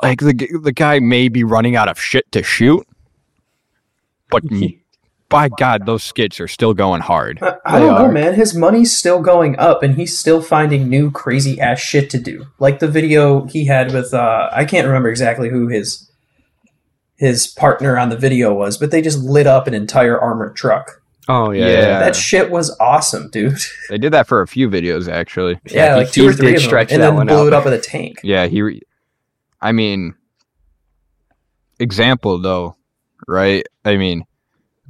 A: like the the guy may be running out of shit to shoot, but [laughs] by God, those skits are still going hard.
B: I, I don't know, man. His money's still going up, and he's still finding new crazy ass shit to do. Like the video he had with uh, I can't remember exactly who his his partner on the video was, but they just lit up an entire armored truck.
C: Oh yeah.
A: Yeah.
C: yeah.
B: That shit was awesome, dude.
A: They did that for a few videos actually. [laughs]
B: Yeah,
C: he-
B: like two or three
C: did
B: of them, and then blew
C: out.
B: it up with a tank.
A: Yeah, he. Re- I mean, example though, right? I mean, of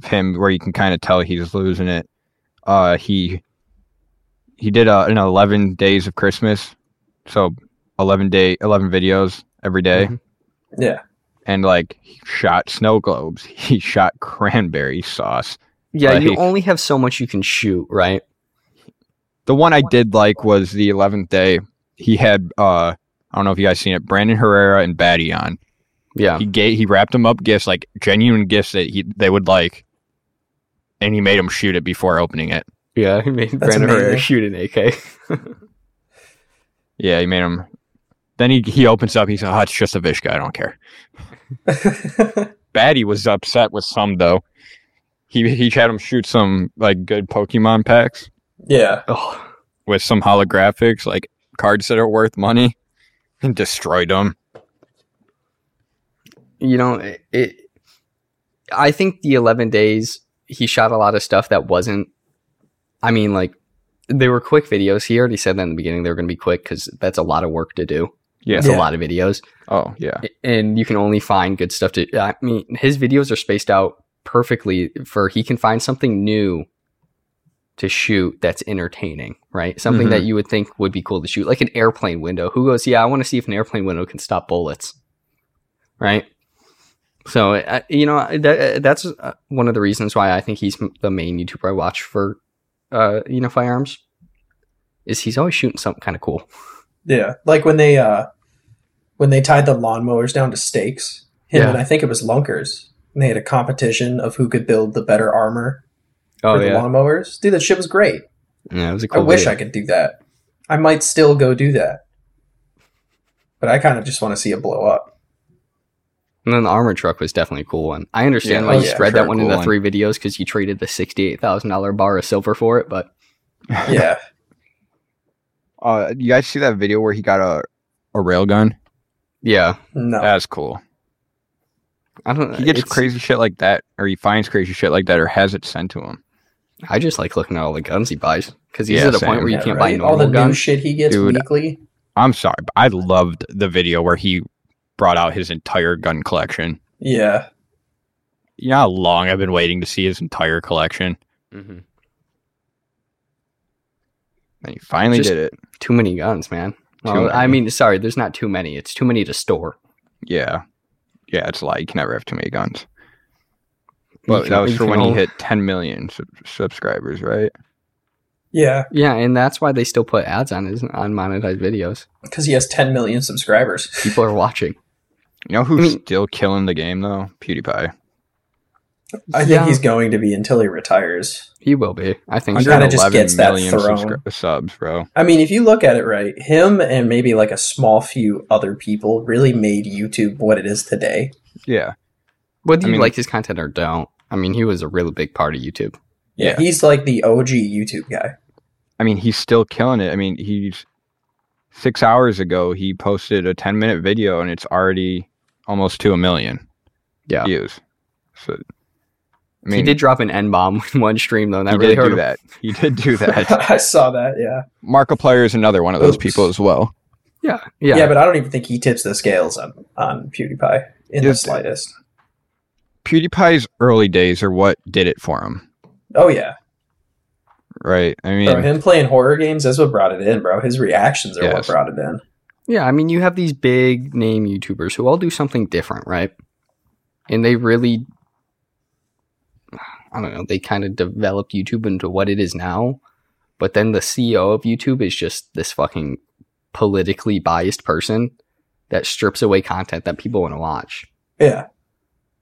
A: him where you can kind of tell he's losing it. Uh, he he did uh, an eleven days of Christmas, so eleven day, eleven videos every day.
C: Mhm.
B: Yeah,
A: and like he shot snow globes. [laughs] He shot cranberry sauce.
C: Yeah, you only have so much you can shoot, right?
A: The one I did like was the eleventh day. He had uh I don't know if you guys seen it, Brandon Herrera and Batty on.
C: Yeah.
A: He gave he wrapped them up gifts like genuine gifts that he they would like, and he made him shoot it before opening it.
C: Yeah, he made
B: That's
C: Brandon Herrera shoot an AK. [laughs]
A: Yeah, he made him. Then he he opens up. He's like, "Oh, it's just a Vishka. I don't care." [laughs] Batty was upset with some though. He he had him shoot some like good Pokemon packs.
B: yeah.
C: oh,
A: with some holographics, like cards that are worth money, and destroyed them.
C: you know, it, it. I think the eleven days he shot a lot of stuff that wasn't. I mean, like they were quick videos. He already said that in the beginning they were going to be quick because that's a lot of work to do.
A: Yeah.
C: It's
B: Yeah.
C: a lot of videos.
A: Oh yeah.
C: and you can only find good stuff to i mean his videos are spaced out perfectly for he can find something new to shoot that's entertaining right something
A: Mhm.
C: that you would think would be cool to shoot like an airplane window who goes yeah i want to see if an airplane window can stop bullets right so uh, you know that, that's uh, one of the reasons why i think he's the main youtuber i watch for uh you know firearms is he's always shooting something kind of cool
B: Yeah, like when they uh when they tied the lawnmowers down to stakes. Him
C: Yeah.
B: and I think it was Lunkers. And they had a competition of who could build the better armor
C: oh
B: for the
C: yeah
B: lawnmowers. Dude, that shit was great.
C: yeah it was a cool
B: I wish. I could do that. I might still go do that. But I kind of just want to see it blow up.
C: And then the armored truck was definitely a cool one. I understand
A: Yeah,
C: why you
B: yeah,
C: spread
A: sure,
C: that one
A: cool
C: into
A: one.
C: three videos because you traded the sixty-eight thousand dollar bar of silver for it. But [laughs]
B: Yeah.
A: Uh, you guys see that video where he got a a rail gun?
C: yeah,
B: No.
A: That's cool.
C: I don't.
A: He gets crazy shit like that, or he finds crazy shit like that, or has it sent to him.
C: I just like looking at all the guns he buys because he's
A: Yeah,
C: at a
A: same.
C: point where you
B: Yeah,
C: can't buy
B: right?
C: normal
B: All the new
C: guns.
B: shit he gets
A: Dude.
B: weekly.
A: I'm sorry, but I loved the video where he brought out his entire gun collection.
B: Yeah.
A: You know how long I've been waiting to see his entire collection,
C: Mm-hmm.
A: and he finally
C: Just-
A: did it.
C: Too many guns, man. Well,
A: Too
C: I mean, sorry, there's not too many. It's too many to store.
A: Yeah, yeah, it's a like you can never have too many guns.
C: You
A: But
C: can-
A: that was
C: you
A: for
C: can
A: when he hit 10 million sub- subscribers, right?
B: Yeah.
C: Yeah, and that's why they still put ads on his unmonetized videos.
B: Because he has 10 million subscribers.
C: People are watching. [laughs]
A: You know who's
C: I mean-
A: still killing the game though? PewDiePie.
B: I think
C: Yeah.
B: he's going to be until he retires.
C: He will be. I think.
B: He
C: so.
B: kinda just
A: 111
B: gets that throne.
A: subscri- subs, bro.
B: I mean, if you look at it right, him and maybe like a small few other people really made YouTube what it is today.
A: Yeah,
C: Whether
A: I
C: you
A: mean-
C: like his content or don't, I mean, he was a really big part of YouTube.
B: Yeah,
A: Yeah.
B: he's like the OG YouTube guy.
A: I mean he's still killing it. I mean he's six hours ago he posted a 10 minute video and it's already almost to a million
C: Yeah.
A: views. So I mean,
C: he did drop an N bomb [laughs] in one stream though, and that
A: he
C: really
A: did
C: hurt
A: do
C: him.
A: that. He did do [laughs] that. [laughs]
B: I saw that. Yeah.
A: Markiplier is another one of those
B: Oops.
A: people as well.
C: Yeah,
B: yeah,
C: yeah,
B: but I don't even think he tips the scales on on PewDiePie in the slightest.
A: PewDiePie's early days are what did it for him,
B: Oh yeah,
A: right? I mean,
B: bro. Him playing horror games that's what brought it in, bro. His reactions are what brought it in.
C: yeah. I mean, you have these big name YouTubers who all do something different, right? And they really, I don't know, they kind of developed YouTube into what it is now. But then the CEO of YouTube is just this fucking politically biased person that strips away content that people want to watch.
B: Yeah,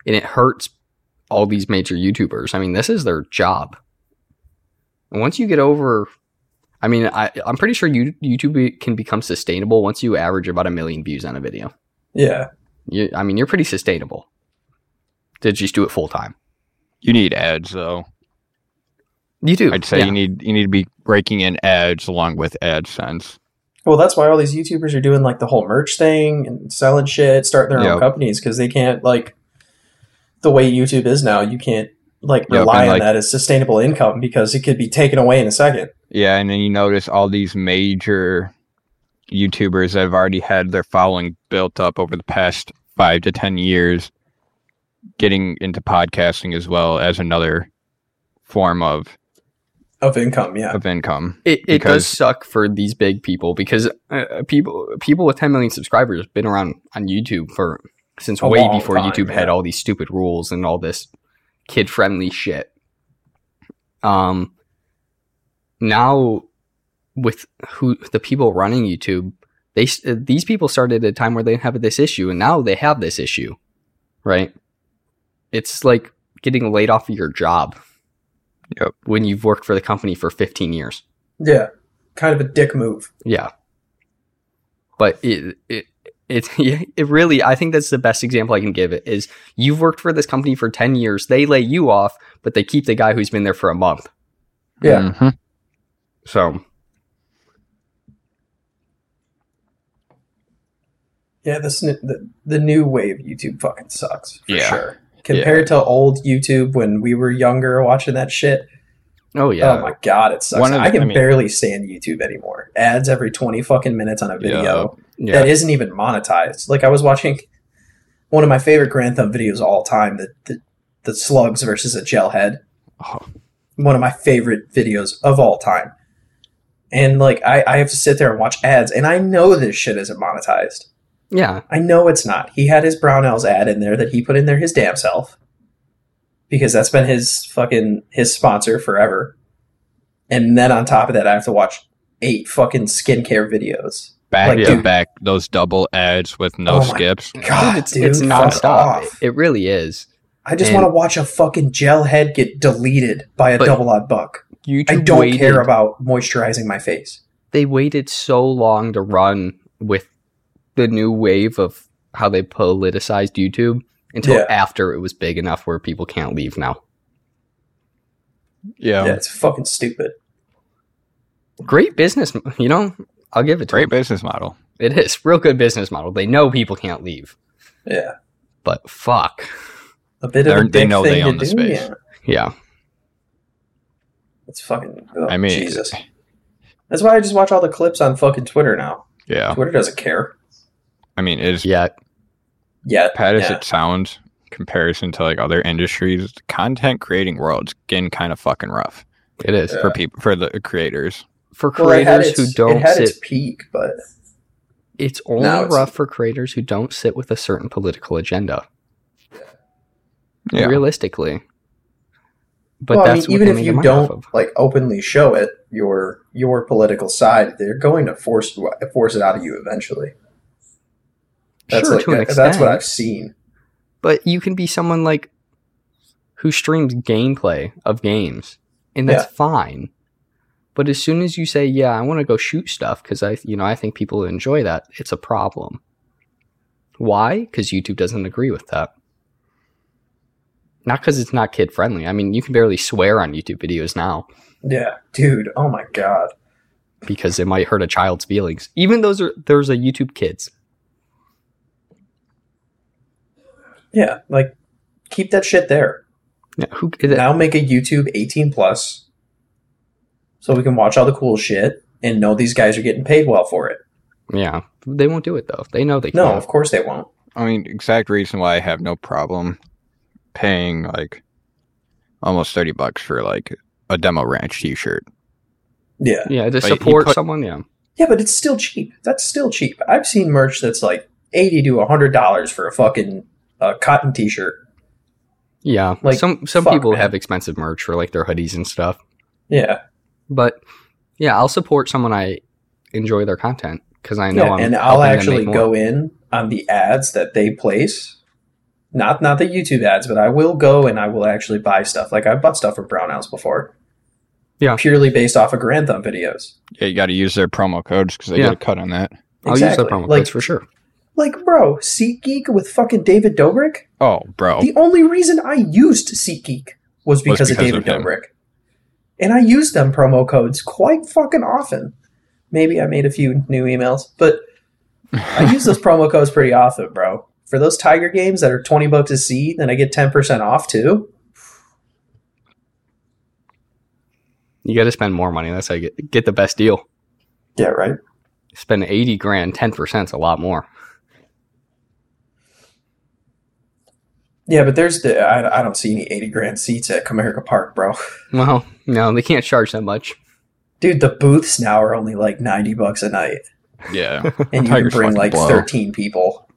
C: and it hurts all these major YouTubers. I mean, this is their job. And once you get over, I mean, I, I'm pretty sure you, YouTube can become sustainable once you average about a million views on a video.
B: yeah,
C: You, I mean, you're pretty sustainable to just do it full time.
A: you need ads though.
C: You do.
A: I'd say
C: yeah.
A: you need you need to be breaking in ads along with AdSense.
B: Well, that's why all these YouTubers are doing like the whole merch thing and selling shit, starting their
A: Yep.
B: own companies because they can't like the way YouTube is now. You can't like
A: Yep,
B: rely on
A: like-
B: that as sustainable income because it could be taken away in a second.
A: Yeah, and then you notice all these major YouTubers that have already had their following built up over the past five to ten years, getting into podcasting as well as another form of
B: Of income, yeah.
A: of income.
C: It, it does suck for these big people because uh, people people with 10 million subscribers have been around on YouTube for since way before
B: time,
C: YouTube had all these stupid rules and all this kid friendly shit. Um, now with who the people running YouTube, they uh, these people started at a time where they didn't have this issue, and now they have this issue, right? It's like getting laid off of your job.
A: Yep.
C: When you've worked for the company for 15 years.
B: Yeah. Kind of a dick move.
C: Yeah. But it it it [laughs] it really I think that's the best example I can give it is you've worked for this company for 10 years, they lay you off, but they keep the guy who's been there for a month.
B: Yeah.
A: Mhm.
C: So,
B: Yeah, this n- the, the new wave YouTube fucking sucks for
A: Yeah.
B: sure. Compared to old YouTube when we were younger watching that shit.
C: Oh yeah.
B: Oh my god, it sucks.
A: Of
B: I can
A: I mean-
B: barely stand YouTube anymore. Ads every twenty fucking minutes on a video
C: yeah.
B: that isn't even monetized. Like I was watching one of my favorite Garand Thumb videos of all time, the the, the slugs versus a gel head.
A: Oh,
B: One of my favorite videos of all time. And like I, I have to sit there and watch ads, and I know this shit isn't monetized.
C: yeah.
B: I know it's not. He had his Brownells ad in there that he put in there his damn self. Because that's been his fucking his sponsor forever. And then on top of that I have to watch eight fucking skincare videos.
A: back
B: Like,
A: to
B: dude-
A: back those double ads with no
B: Oh
A: skips.
B: God,
C: Dude, it's,
B: dude,
C: it's nonstop.
B: off.
C: It, it really is.
B: I just
C: And-
B: want to watch a fucking gel head get deleted by a double aught buck.
C: YouTube
B: I don't
C: waited,
B: care about moisturizing my face.
C: They waited so long to run with the new wave of how they politicized YouTube until
B: Yeah.
C: after it was big enough where people can't leave now.
A: Yeah,
B: Yeah, it's fucking stupid.
C: great business you know i'll give it to
A: great
C: them.
A: business model.
C: it is real good business model they know people can't leave
B: Yeah.
C: but fuck
B: A bit of
A: They're-
B: a
A: they know
B: thing
A: they
B: to
A: own the
B: do,
A: space.
B: Yeah.
C: yeah
B: It's fucking oh,
A: I mean,
B: Jesus. That's why I just watch all the clips on fucking Twitter now.
A: Yeah,
B: Twitter doesn't care.
A: I mean, as
C: yeah
B: Yeah.
A: bad as
B: yeah.
A: it sounds, comparison to like other industries, content creating world's getting kind of fucking rough
C: it is
B: Yeah.
A: for people for the creators.
C: for
B: Well, it
C: creators who
B: its-
C: don't
B: it had
C: sit
B: its peak, but
C: it's only
B: Now it's-
C: rough for creators who don't sit with a certain political agenda
A: Yeah,
C: realistically but
B: well, I
C: that's
B: mean, even if you don't like openly show it your your political side, they're going to force force it out of you eventually. That's
C: sure
B: like
C: to an extent
B: that's what I've seen.
C: but you can be someone like who streams gameplay of games and that's fine. But as soon as you say yeah i want to go shoot stuff because i you know i think people enjoy that it's a problem. Why? Because youtube doesn't agree with that. Not because it's not kid friendly i mean you can barely swear on youtube videos now.
B: Yeah, dude. Oh my god.
C: because it might hurt a child's feelings. Even those are there's a youtube kids
B: Yeah, like keep that shit there.
C: Yeah, who is it-
B: Now make a YouTube 18 plus, so we can watch all the cool shit and know these guys are getting paid well for it.
C: yeah, they won't do it though. They know they
B: No,
C: can't.
B: of course they won't.
A: I mean, exact reason why I have no problem paying like almost thirty bucks for like a demo ranch T-shirt.
B: Yeah,
C: Yeah, to
A: But
C: support
A: put-
C: someone. Yeah,
B: yeah, but it's still cheap. That's still cheap. I've seen merch that's like 80 to 100 dollars for a fucking uh, cotton T-shirt.
C: yeah.
B: Like,
C: some some
B: fuck,
C: people
B: man.
C: have expensive merch for like their hoodies and stuff.
B: Yeah,
C: But yeah, I'll support someone I enjoy their content because I know
B: yeah,
C: I'm
B: and I'll actually go in on the ads that they place. Not not the YouTube ads, but I will go and I will actually buy stuff. Like I've bought stuff from Brownhouse before.
C: Yeah.
B: purely based off of Garand Thumb videos.
A: Yeah, you got to use their promo codes because they
C: Yeah.
A: get a cut on that.
C: I'll use the promo
B: Like-
C: codes for sure.
B: Like, bro, SeatGeek with fucking David Dobrik.
A: Oh, bro.
B: The only reason I used SeatGeek was because, of
A: because
B: David
A: of.
B: Dobrik. And I use them promo codes quite fucking often. Maybe I made a few new emails, but I [laughs] use those promo codes pretty often, bro. For those Tiger games that are 20 bucks a seat, then I get 10% off too.
C: You got to spend more money. That's how you get, get the best deal.
B: Yeah, right.
C: Spend eighty grand, ten percent is a lot more.
B: Yeah, but there's the I, I don't see any 80 grand seats at Comerica Park, bro.
C: Well, no, they can't charge that much.
B: Dude, the booths now are only like 90 bucks a night.
A: Yeah. [laughs]
B: And you
A: Tigers
B: can bring
A: fucking
B: like
A: blow.
B: 13 people.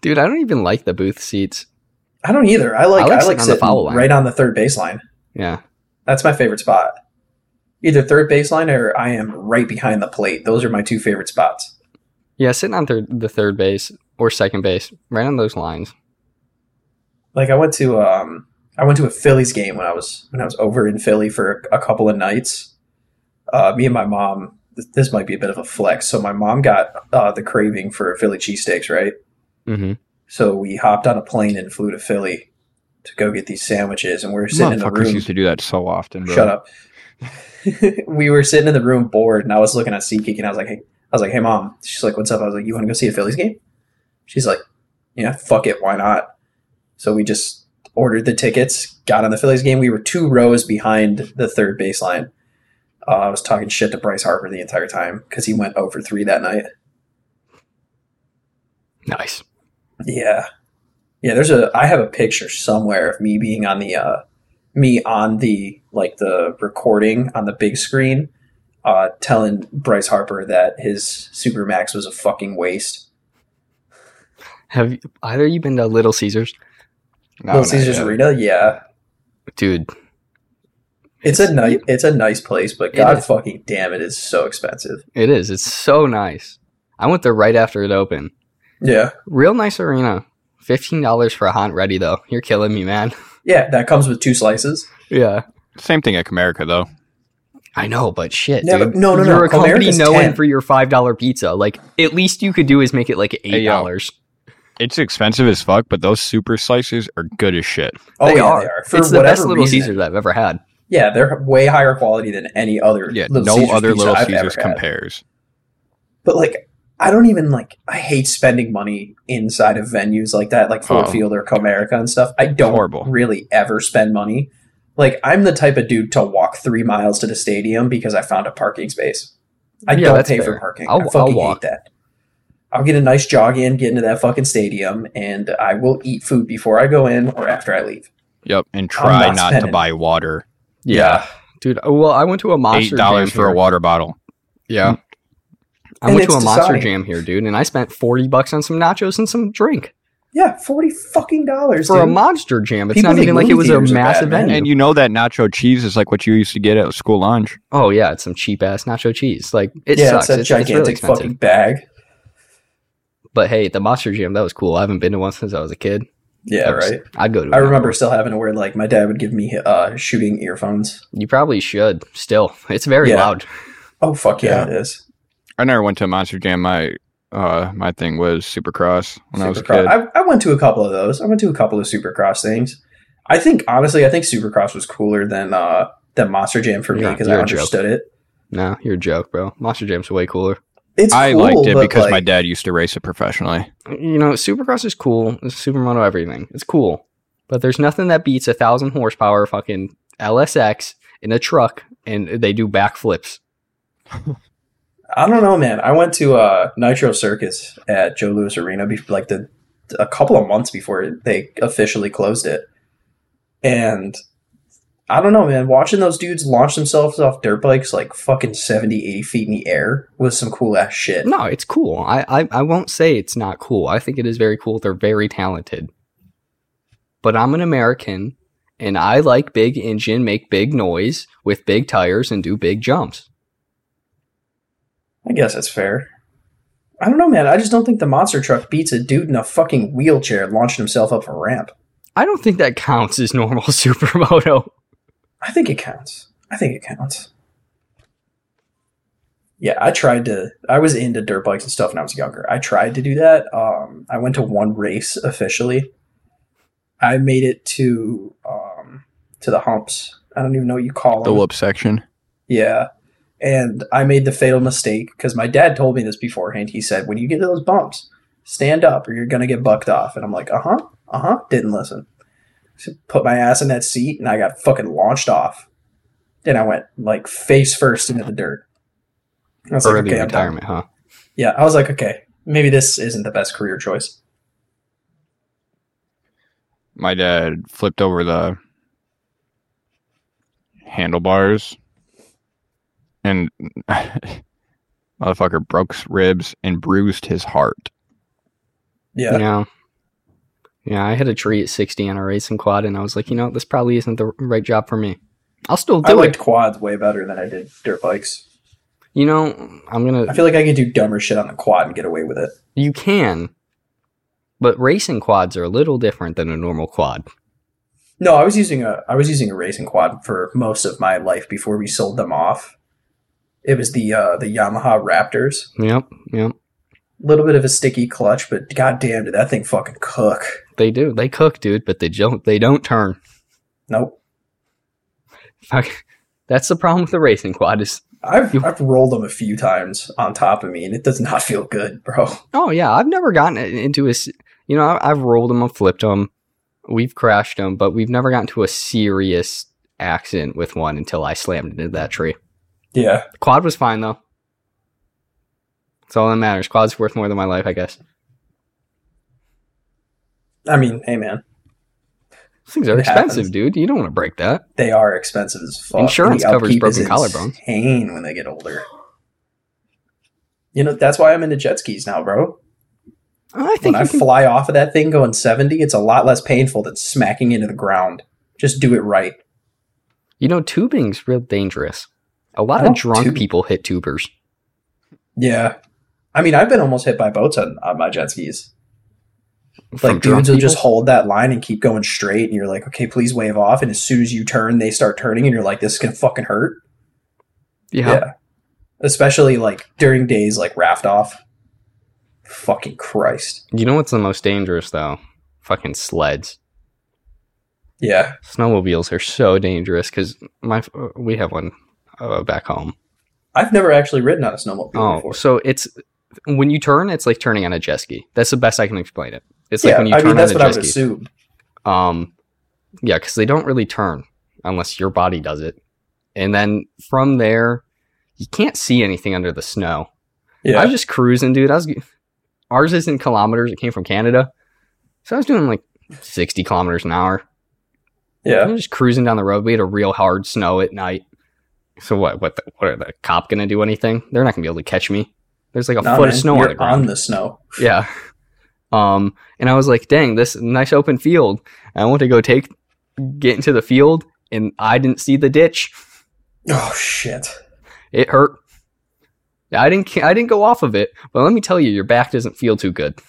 C: Dude, I don't even like the booth seats.
B: I don't either. I like
C: I
B: I
C: like
B: like,
C: sitting on the
B: sitting
C: line.
B: right on the third baseline.
C: Yeah.
B: That's my favorite spot. Either third baseline or I am right behind the plate. Those are my two favorite spots.
C: Yeah, sitting on third, the third base or second base, right on those lines.
B: Like I went to um I went to a Phillies game when I was when I was over in Philly for a couple of nights. Uh, me and my mom. th- This might be a bit of a flex. So my mom got uh, the craving for Philly cheesesteaks, right?
C: hmm
B: So we hopped on a plane and flew to Philly to go get these sandwiches, and we were sitting in the room.
A: used to do that so often, bro.
B: Shut up. [laughs] we were sitting in the room bored, and I was looking at SeatGeek, and I was like, "Hey, I was like, hey, mom." She's like, "What's up?" I was like, "You want to go see a Phillies game?" She's like, "Yeah, fuck it, why not?" So we just ordered the tickets, got on the Phillies game. We were two rows behind the third baseline. Uh, I was talking shit to Bryce Harper the entire time because he went over three that night.
C: Nice.
B: Yeah. Yeah, there's a I have a picture somewhere of me being on the uh me on the like the recording on the big screen uh telling Bryce Harper that his Supermax was a fucking waste.
C: Have you- either of you been to Little Caesars?
A: No,
B: Little Caesars. Arena, yeah.
C: Dude,
B: It's, a nice it's a nice place, but god
C: is.
B: fucking damn it is so expensive.
C: it is. It's so nice. I went there right after it opened.
B: Yeah.
C: Real nice arena. $15 for a hot ready, though. You're killing me, man.
B: Yeah, that comes with two slices.
C: Yeah.
A: Same thing at Comerica, though.
C: I know, but shit,
B: Yeah,
C: dude.
B: but no, no, no.
C: You're a company known
B: 10.
C: for your five dollar pizza. Like, at least you could do is make it like eight
A: Hey, yo.
C: dollars.
A: It's expensive as fuck, but those super slices are good as shit.
B: Oh
C: they,
B: yeah,
C: are.
B: they are. For
C: it's the best Little
B: reason.
C: Caesars I've ever had.
B: Yeah, they're way higher quality than any other
A: Yeah,
B: Little
A: no
B: Caesars
A: other Little
B: I've ever
A: Caesars
B: had.
A: compares.
B: But like, I don't even like. I hate spending money inside of venues like that, like Ford
A: Oh.
B: Field or Comerica and stuff. I don't
A: Horrible.
B: really ever spend money. Like, I'm the type of dude to walk three miles to the stadium because I found a parking space. I
C: Yeah,
B: don't pay
C: fair.
B: for parking.
C: I'll-
B: I fucking
C: I'll walk.
B: hate that. I'll get a nice jog in, get into that fucking stadium, and I will eat food before I go in or after I leave.
A: Yep, and try
B: not
A: not, to buy water.
C: Yeah. Dude, uh, well, I went to a monster.
A: Eight
C: monster
A: dollars
C: jam
A: for a water bottle.
C: Yeah. I went to a monster
B: Dasani.
C: jam here, dude, and I spent forty bucks on some nachos and some drink
B: Yeah, forty fucking dollars
C: for a monster jam. It's
B: People
C: not even like it was a
B: theaters are bad,
C: massive
B: man.
C: venue.
A: And you know that nacho cheese is like what you used to get at school lunch.
C: oh yeah, it's some cheap ass nacho cheese. Like it
B: yeah,
C: sucks.
B: it's a
C: It's, it's really
B: gigantic fucking bag.
C: But hey, the monster jam that was cool. I haven't been to one since I was a kid.
B: Yeah,
C: was-
B: right.
C: I'd go to.
B: I remember
C: one.
B: still having to wear like my dad would give me uh shooting earphones.
C: You probably should. Still, it's very
B: Yeah.
C: loud.
B: Oh fuck yeah,
A: Yeah.
B: it is.
A: I never went to a Monster Jam. My uh my thing was Supercross when I was a
B: Supercross.
A: kid.
B: I, I went to a couple of those. I went to a couple of Supercross things. I think honestly, I think Supercross was cooler than uh than Monster Jam for me because I
C: you're a joke.
B: understood it.
C: No, you're a joke, bro. Monster Jam's way cooler.
B: It's
A: I
B: cool,
A: liked it
B: but,
A: because my dad used to race it professionally.
C: You know, Supercross is cool. It's Supermoto everything. It's cool. But there's nothing that beats a thousand horsepower fucking LSX in a truck, and they do backflips. [laughs]
B: I don't know, man. I went to uh, Nitro Circus at Joe Louis Arena, be- like the a couple of months before they officially closed it, and I don't know, man. Watching those dudes launch themselves off dirt bikes like fucking 70, 80 feet in the air was some cool ass shit.
C: No, it's cool. I, I I won't say it's not cool. I think it is very cool. They're very talented. But I'm an American, and I like big engine, make big noise with big tires, and do big jumps.
B: I guess that's fair. I don't know, man. I just don't think the monster truck beats a dude in a fucking wheelchair launching himself up a ramp.
C: I don't think that counts as normal [laughs] supermoto.
B: I think it counts. I think it counts. Yeah, I tried to. I was into dirt bikes and stuff when I was younger. I tried to do that. Um, I went to one race officially. I made it to um, to the humps. I don't even know what you call
A: The
B: them.
A: whoop section.
B: Yeah. And I made the fatal mistake because my dad told me this beforehand. He said, when you get to those bumps, stand up or you're going to get bucked off. And I'm like, uh huh, uh huh. Didn't listen. Put my ass in that seat and I got fucking launched off. And I went like face first into the dirt. I was
C: Early
B: like, okay,
C: retirement, huh?
B: Yeah, I was like, okay, maybe this isn't the best career choice.
A: My dad flipped over the handlebars and [laughs] motherfucker broke his ribs and bruised his heart.
B: Yeah.
C: Yeah. Yeah, I had a tree at 60 on a racing quad, and I was like, you know, this probably isn't the right job for me. I'll still
B: I
C: do
B: liked
C: it.
B: quads way better than I did dirt bikes.
C: You know, I'm gonna.
B: I feel like I could do dumber shit on the quad and get away with it.
C: You can, but racing quads are a little different than a normal quad.
B: No, I was using a I was using a racing quad for most of my life before we sold them off. It was the uh, the Yamaha Raptors.
C: Yep, yep.
B: Little bit of a sticky clutch, but goddamn, did that thing fucking cook?
C: They do. They cook, dude, but they don't. They don't turn.
B: Nope.
C: Fuck. That's the problem with the racing quad. Is
B: I've
C: You-
B: I've rolled them a few times on top of me, and it does not feel good, bro.
C: oh yeah, I've never gotten into a. You know, I've rolled them, I've flipped them, we've crashed them, but we've never gotten to a serious accident with one until I slammed into that tree.
B: Yeah,
C: Quad was fine though. That's all that matters. Quad's worth more than my life, I guess.
B: I mean, hey man,
C: These things are
B: It
C: expensive,
B: happens.
C: dude. You don't want to break that.
B: they are expensive as fuck.
C: Insurance covers broken collarbones.
B: Insane when they get older. You know that's why I'm into jet skis now, bro.
C: I think
B: When
C: I can,
B: fly off of that thing going 70, it's a lot less painful than smacking into the ground. Just do it right.
C: you know tubing's real dangerous. A lot of drunk
B: tube.
C: people hit tubers.
B: Yeah. I mean, I've been almost hit by boats on, on my jet skis.
C: From
B: Like, dudes will
C: people.
B: just hold that line and keep going straight, and you're like, okay, please wave off. And as soon as you turn, they start turning, and you're like, this is going to fucking hurt.
C: yeah.
B: Especially, like, during days like raft off. Fucking Christ.
C: You know what's the most dangerous though? Fucking sleds.
B: Yeah.
C: Snowmobiles are so dangerous because my we have one uh, back home.
B: I've never actually ridden on a snowmobile
C: Oh,
B: before.
C: so it's when you turn, it's like turning on a jet ski. That's the best I can explain it. It's like when you
B: I
C: turn
B: mean, that's
C: on
B: what I would
C: ski.
B: assume.
C: Um, yeah, because they don't really turn unless your body does it, and then from there, you can't see anything under the snow.
B: Yeah.
C: I was just cruising, dude. I was ours isn't kilometers. It came from Canada, so I was doing like sixty kilometers an hour.
B: yeah.
C: I'm just cruising down the road. We had a real hard snow at night. So what? What? The, what are the cop gonna do anything? They're not gonna be able to catch me. There's like a
B: Nah,
C: foot
B: man,
C: of snow
B: you're
C: on the ground.
B: on the snow. [laughs]
C: yeah. Um, and I was like, dang, this nice open field. I went to go take get into the field, and I didn't see the ditch.
B: Oh, shit.
C: It hurt. I didn't. I didn't go off of it, but let me tell you, your back doesn't feel too good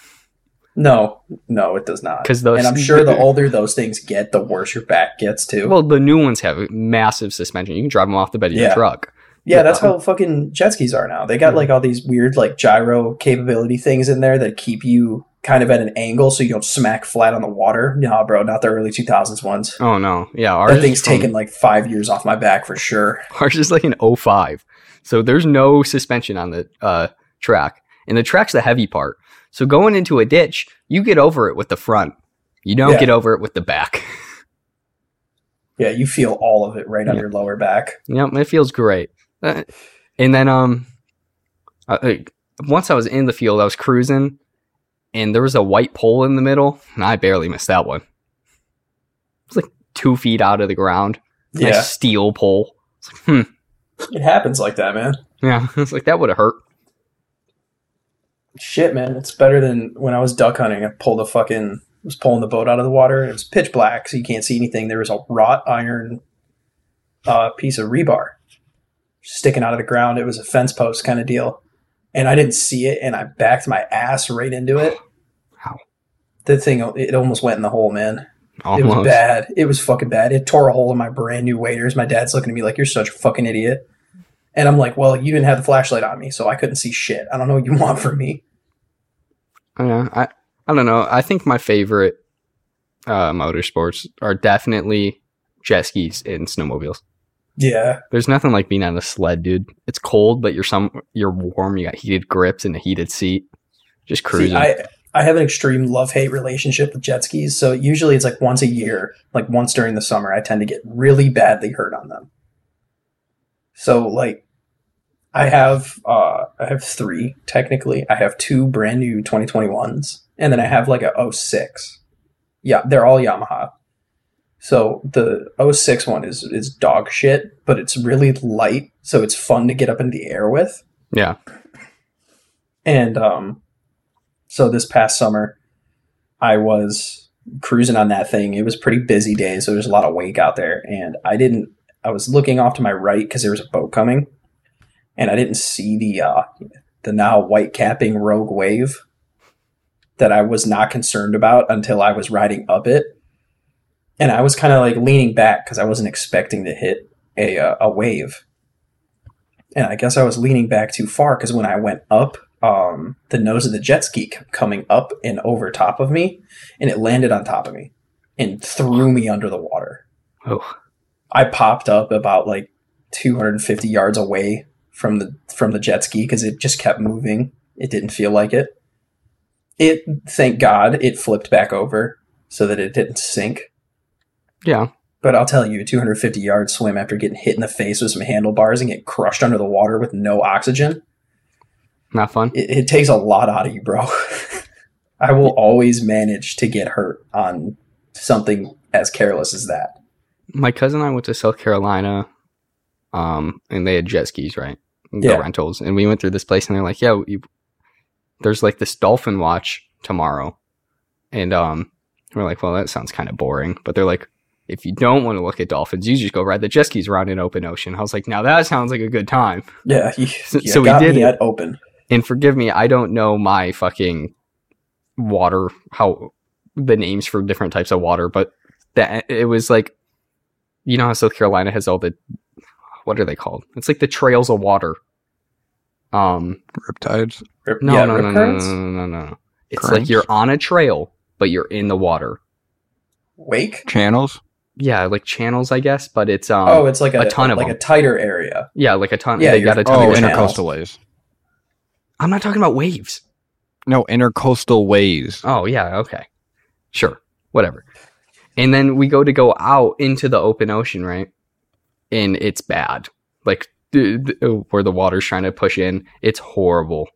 B: No, no, it does not.
C: 'Cause those-
B: and I'm sure the older those things get, the worse your back gets too.
C: Well, the new ones have massive suspension. You can drive them off the bed of your truck.
B: Yeah, that's how fucking jet skis are now. They got like all these weird like gyro capability things in there that keep you kind of at an angle so you don't smack flat on the water. Nah, bro, not the early 2000s ones.
C: Oh no, yeah, ours
B: That thing's
C: from-
B: taken like five years off my back for sure.
C: Ours is like an 05. So there's no suspension on the uh, track. And the track's the heavy part. So going into a ditch, you get over it with the front. You don't
B: Yeah.
C: get over it with the back. [laughs]
B: Yeah, you feel all of it right on
C: Yeah.
B: your lower back.
C: Yep, it feels great. And then um, uh, once I was in the field, I was cruising, and there was a white pole in the middle, and I barely missed that one. It was like two feet out of the ground. Nice
B: Yeah,
C: steel pole. It's like, hmm.
B: it happens like that, man.
C: Yeah, [laughs] it's like that would have hurt.
B: Shit, man, it's better than when I was duck hunting. I pulled a fucking was pulling the boat out of the water. It was pitch black, so you can't see anything. There was a wrought iron uh, piece of rebar sticking out of the ground. It was a fence post kind of deal, and I didn't see it, and I backed my ass right into it. [sighs]
C: Ow.
B: The thing, it almost went in the hole, man.
C: Almost.
B: It was bad. It was fucking bad. It tore a hole in my brand new waders. My dad's looking at me like, "You're such a fucking idiot." And I'm like, "Well, you didn't have the flashlight on me, so I couldn't see shit. I don't know what you [laughs] want from me."
C: Yeah, I I don't know. I think my favorite uh, motorsports are definitely jet skis and snowmobiles.
B: Yeah,
C: There's nothing like being on a sled, dude. It's cold, but you're some you're warm. You got heated grips and a heated seat. Just cruising.
B: See, I I have an extreme love hate relationship with jet skis. So usually it's like once a year, like once during the summer, I tend to get really badly hurt on them. So like, I have uh I have three technically. I have two brand new 2021s, and then I have like a 06. Yeah, they're all Yamaha. So the 06 one is is dog shit, but it's really light, so it's fun to get up in the air with.
C: yeah.
B: And um, so this past summer, I was cruising on that thing. It was a pretty busy day, so there's a lot of wake out there. And I didn't. I was looking off to my right because there was a boat coming, and I didn't see the uh, the now white capping Rogue Wave that I was not concerned about until I was riding up it. And I was kind of like leaning back because I wasn't expecting to hit a uh, a wave. And I guess I was leaning back too far because when I went up, um, the nose of the jet ski kept coming up and over top of me, and it landed on top of me and threw me under the water.
C: Oh,
B: I popped up about like 250 yards away from the from the jet ski because it just kept moving. It didn't feel like it. It thank God it flipped back over so that it didn't sink.
C: Yeah.
B: But I'll tell you, a 250 yard swim after getting hit in the face with some handlebars and get crushed under the water with no oxygen,
C: Not fun.
B: it, it takes a lot out of you, bro. [laughs] I will always manage to get hurt on something as careless as that.
C: My cousin and I went to South Carolina, um, and they had jet skis, right? The
B: Yeah.
C: rentals, and we went through this place, and they're like, "Yeah, you, there's like this dolphin watch tomorrow," and um, we're like, "Well, that sounds kind of boring," but they're like, "If you don't want to look at dolphins, you just go ride the jet skis around in open ocean." I was like, "Now that sounds like a good time."
B: Yeah, [laughs] you,
C: So-
B: you
C: so we did
B: me
C: it.
B: open.
C: And forgive me, I don't know my fucking water how the names for different types of water, but that it was like you know how South Carolina has all the what are they called? It's like the trails of water. Um
A: Riptides.
B: Rip-
C: no
B: yeah,
C: no,
B: rip
C: no, no no
B: currents?
C: no no no no. It's
A: Currents?
C: like you're on a trail, but you're in the water.
B: Wake?
A: Channels.
C: Yeah, like channels, I guess, but it's um
B: oh, it's like a,
C: a ton of
B: like
C: them.
B: a tighter area.
C: yeah, like a ton.
B: Yeah,
C: they got a ton
A: Oh,
C: of
B: channels.
C: channels.
A: intercoastal waves.
C: I'm not talking about waves.
A: No, intercoastal waves.
C: Oh yeah, okay. Sure. Whatever. And then we go to go out into the open ocean, right? And it's bad. Like th- th- where the water's trying to push in, it's horrible.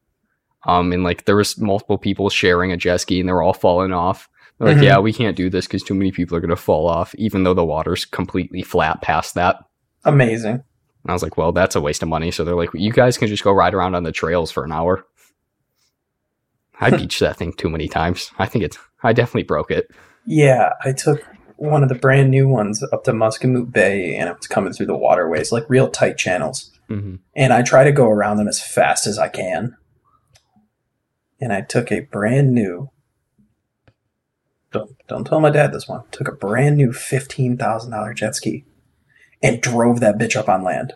C: Um and like there was multiple people sharing a jet ski and they were all falling off. They're like,
B: Mhm.
C: yeah, we can't do this because too many people are gonna fall off, even though the water's completely flat past that.
B: Amazing.
C: And I was like, well, that's a waste of money. So they're like, you guys can just go ride around on the trails for an hour. I [laughs] beached that thing too many times. I think it's, I definitely broke it.
B: Yeah, I took one of the brand new ones up to Muscamoot Bay and it was coming through the waterways, like real tight channels.
C: hmm
B: And I try to go around them as fast as I can. And I took a brand new don't don't tell my dad this one. Took a brand new fifteen thousand dollar jet ski and drove that bitch up on land.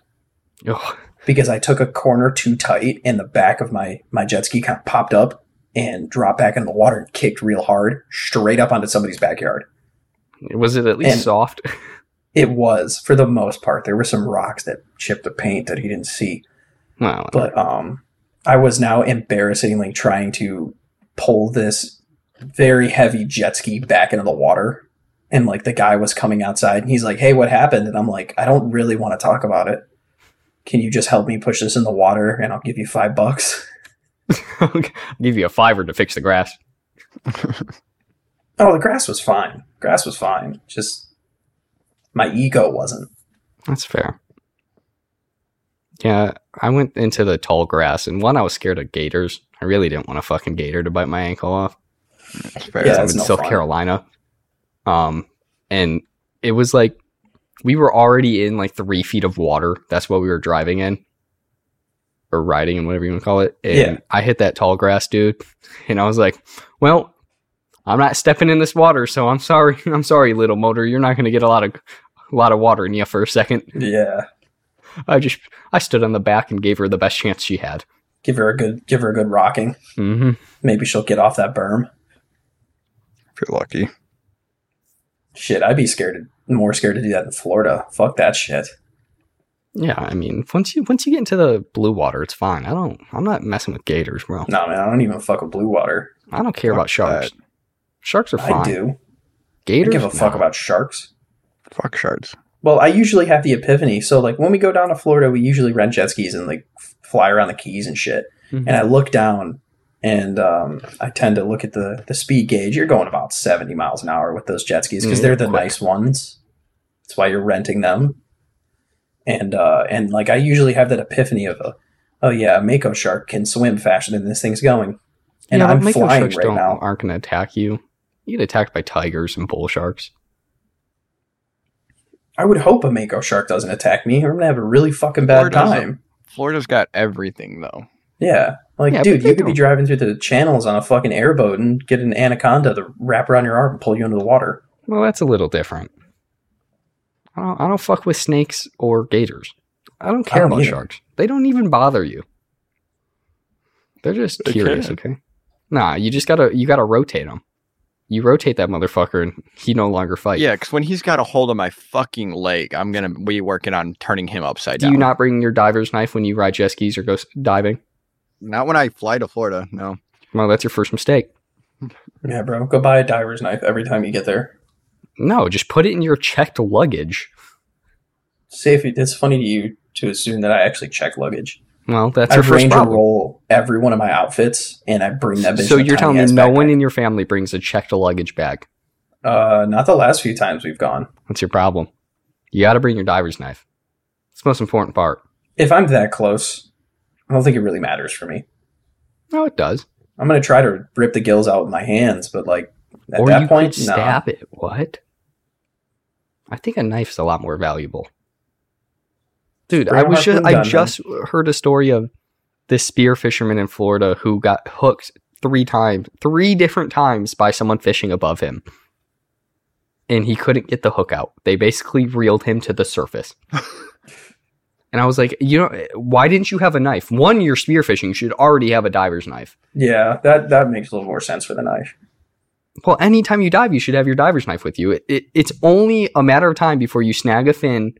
B: Because I took a corner too tight and the back of my my jet ski kind of popped up and dropped back into the water and kicked real hard straight up onto somebody's backyard.
C: Was it at least
B: And-
C: soft? [laughs]
B: It was for the most part. There were some rocks that chipped the paint that he didn't see,
C: Well,
B: but um, I was now embarrassingly trying to pull this very heavy jet ski back into the water. And like the guy was coming outside and he's like, Hey, what happened? And I'm like, I don't really want to talk about it. Can you just help me push this in the water and I'll give you five bucks?
C: I'll [laughs] [laughs] give you a fiver to fix the grass.
B: Oh, the grass was fine. Grass was fine. Just my ego wasn't.
C: That's fair. Yeah, I went into the tall grass, and one, I was scared of gators. I really didn't want a fucking gator to bite my ankle off.
A: It's fair.
B: Yeah,
C: I'm in
B: no
C: South
B: fun.
C: Carolina. Um, and it was like we were already in like three feet of water. That's what we were driving in, or riding, and whatever you want to call it. And
B: Yeah.
C: I hit that tall grass, dude, and I was like, "Well, I'm not stepping in this water, so I'm sorry. [laughs] I'm sorry, little motor. You're not going to get a lot of a lot of water in you for a second.
B: Yeah.
C: I just I stood on the back and gave her the best chance she had.
B: Give her a good give her a good rocking.
C: hmm
B: Maybe she'll get off that berm.
A: If you're lucky.
B: Shit, I'd be scared to, more scared to do that in Florida. Fuck that shit.
C: Yeah, I mean, once you once you get into the blue water, it's fine. I don't. I'm not messing with gators, bro.
B: No man, I don't even fuck with blue water.
C: I don't care
A: Fuck
C: about sharks. Sharks are fine.
B: I do. I
C: Gators.
B: give a fuck
C: no.
B: about sharks.
A: Fuck shards.
B: Well, I usually have the epiphany. So like when we go down to Florida, we usually rent jet skis and like fly around the keys and shit.
C: Mhm.
B: And I look down and um, I tend to look at the the speed gauge. You're going about 70 miles an hour with those jet skis because
C: Mm,
B: they're the
C: quick.
B: nice ones. That's why you're renting them. And uh, and like I usually have that epiphany of a, oh yeah, a mako shark can swim faster than this thing's going. And
C: yeah,
B: I'm
C: but mako
B: flying
C: sharks
B: right
C: don't,
B: now.
C: aren't going to attack you. You get attacked by tigers and bull sharks.
B: I would hope a mako shark doesn't attack me. or I'm gonna have a really fucking bad
A: Or doesn't.
B: time.
A: Florida's got everything though.
B: Yeah. Like,
C: Yeah,
B: dude, you could be
C: don't.
B: driving through the channels on a fucking airboat and get an anaconda to wrap around your arm and pull you into the water.
C: Well, that's a little different. I don't, I don't fuck with snakes or gators. I don't care
B: don't
C: about
B: either.
C: sharks. They don't even bother you. They're just
A: They
C: curious,
A: can.
C: okay? Nah, you just gotta you gotta rotate them. You rotate that motherfucker, and he no longer fights.
A: Yeah, because when he's got a hold of my fucking leg, I'm gonna be working on turning him upside
C: Do
A: down.
C: Do you not bring your diver's knife when you ride jet skis or go s- diving?
A: Not when I fly to Florida. No.
C: Well, that's your first mistake.
B: Yeah, bro. Go buy a diver's knife every time you get there.
C: No, just put it in your checked luggage.
B: Say if it's funny to you to assume that I actually check luggage.
C: Well, that's
B: I
C: your first
B: range
C: problem.
B: roll every one of my outfits and I bring that bitch.
C: So you're telling me
B: tiny-ass
C: no one in your family brings a checked luggage bag?
B: Uh, not the last few times we've gone.
C: What's your problem? You got to bring your diver's knife. It's the most important part.
B: If I'm that close, I don't think it really matters for me.
C: No, it does.
B: I'm gonna try to rip the gills out with my hands, but like at
C: or
B: that
C: you
B: point,
C: could
B: no.
C: stab it. What? I think a knife's a lot more valuable. Dude,
B: Spray
C: I
B: a
C: was just I
B: gun, man.
C: just heard a story of this spear fisherman in Florida who got hooked three times, three different times by someone fishing above him. And he couldn't get the hook out. They basically reeled him to the surface. [laughs] and I was like, you know, why didn't you have a knife? One, you're spearfishing, you should already have a diver's knife.
B: Yeah, that that makes a little more sense for the knife.
C: Well, anytime you dive, you should have your diver's knife with you. It, it, it's only a matter of time before you snag a fin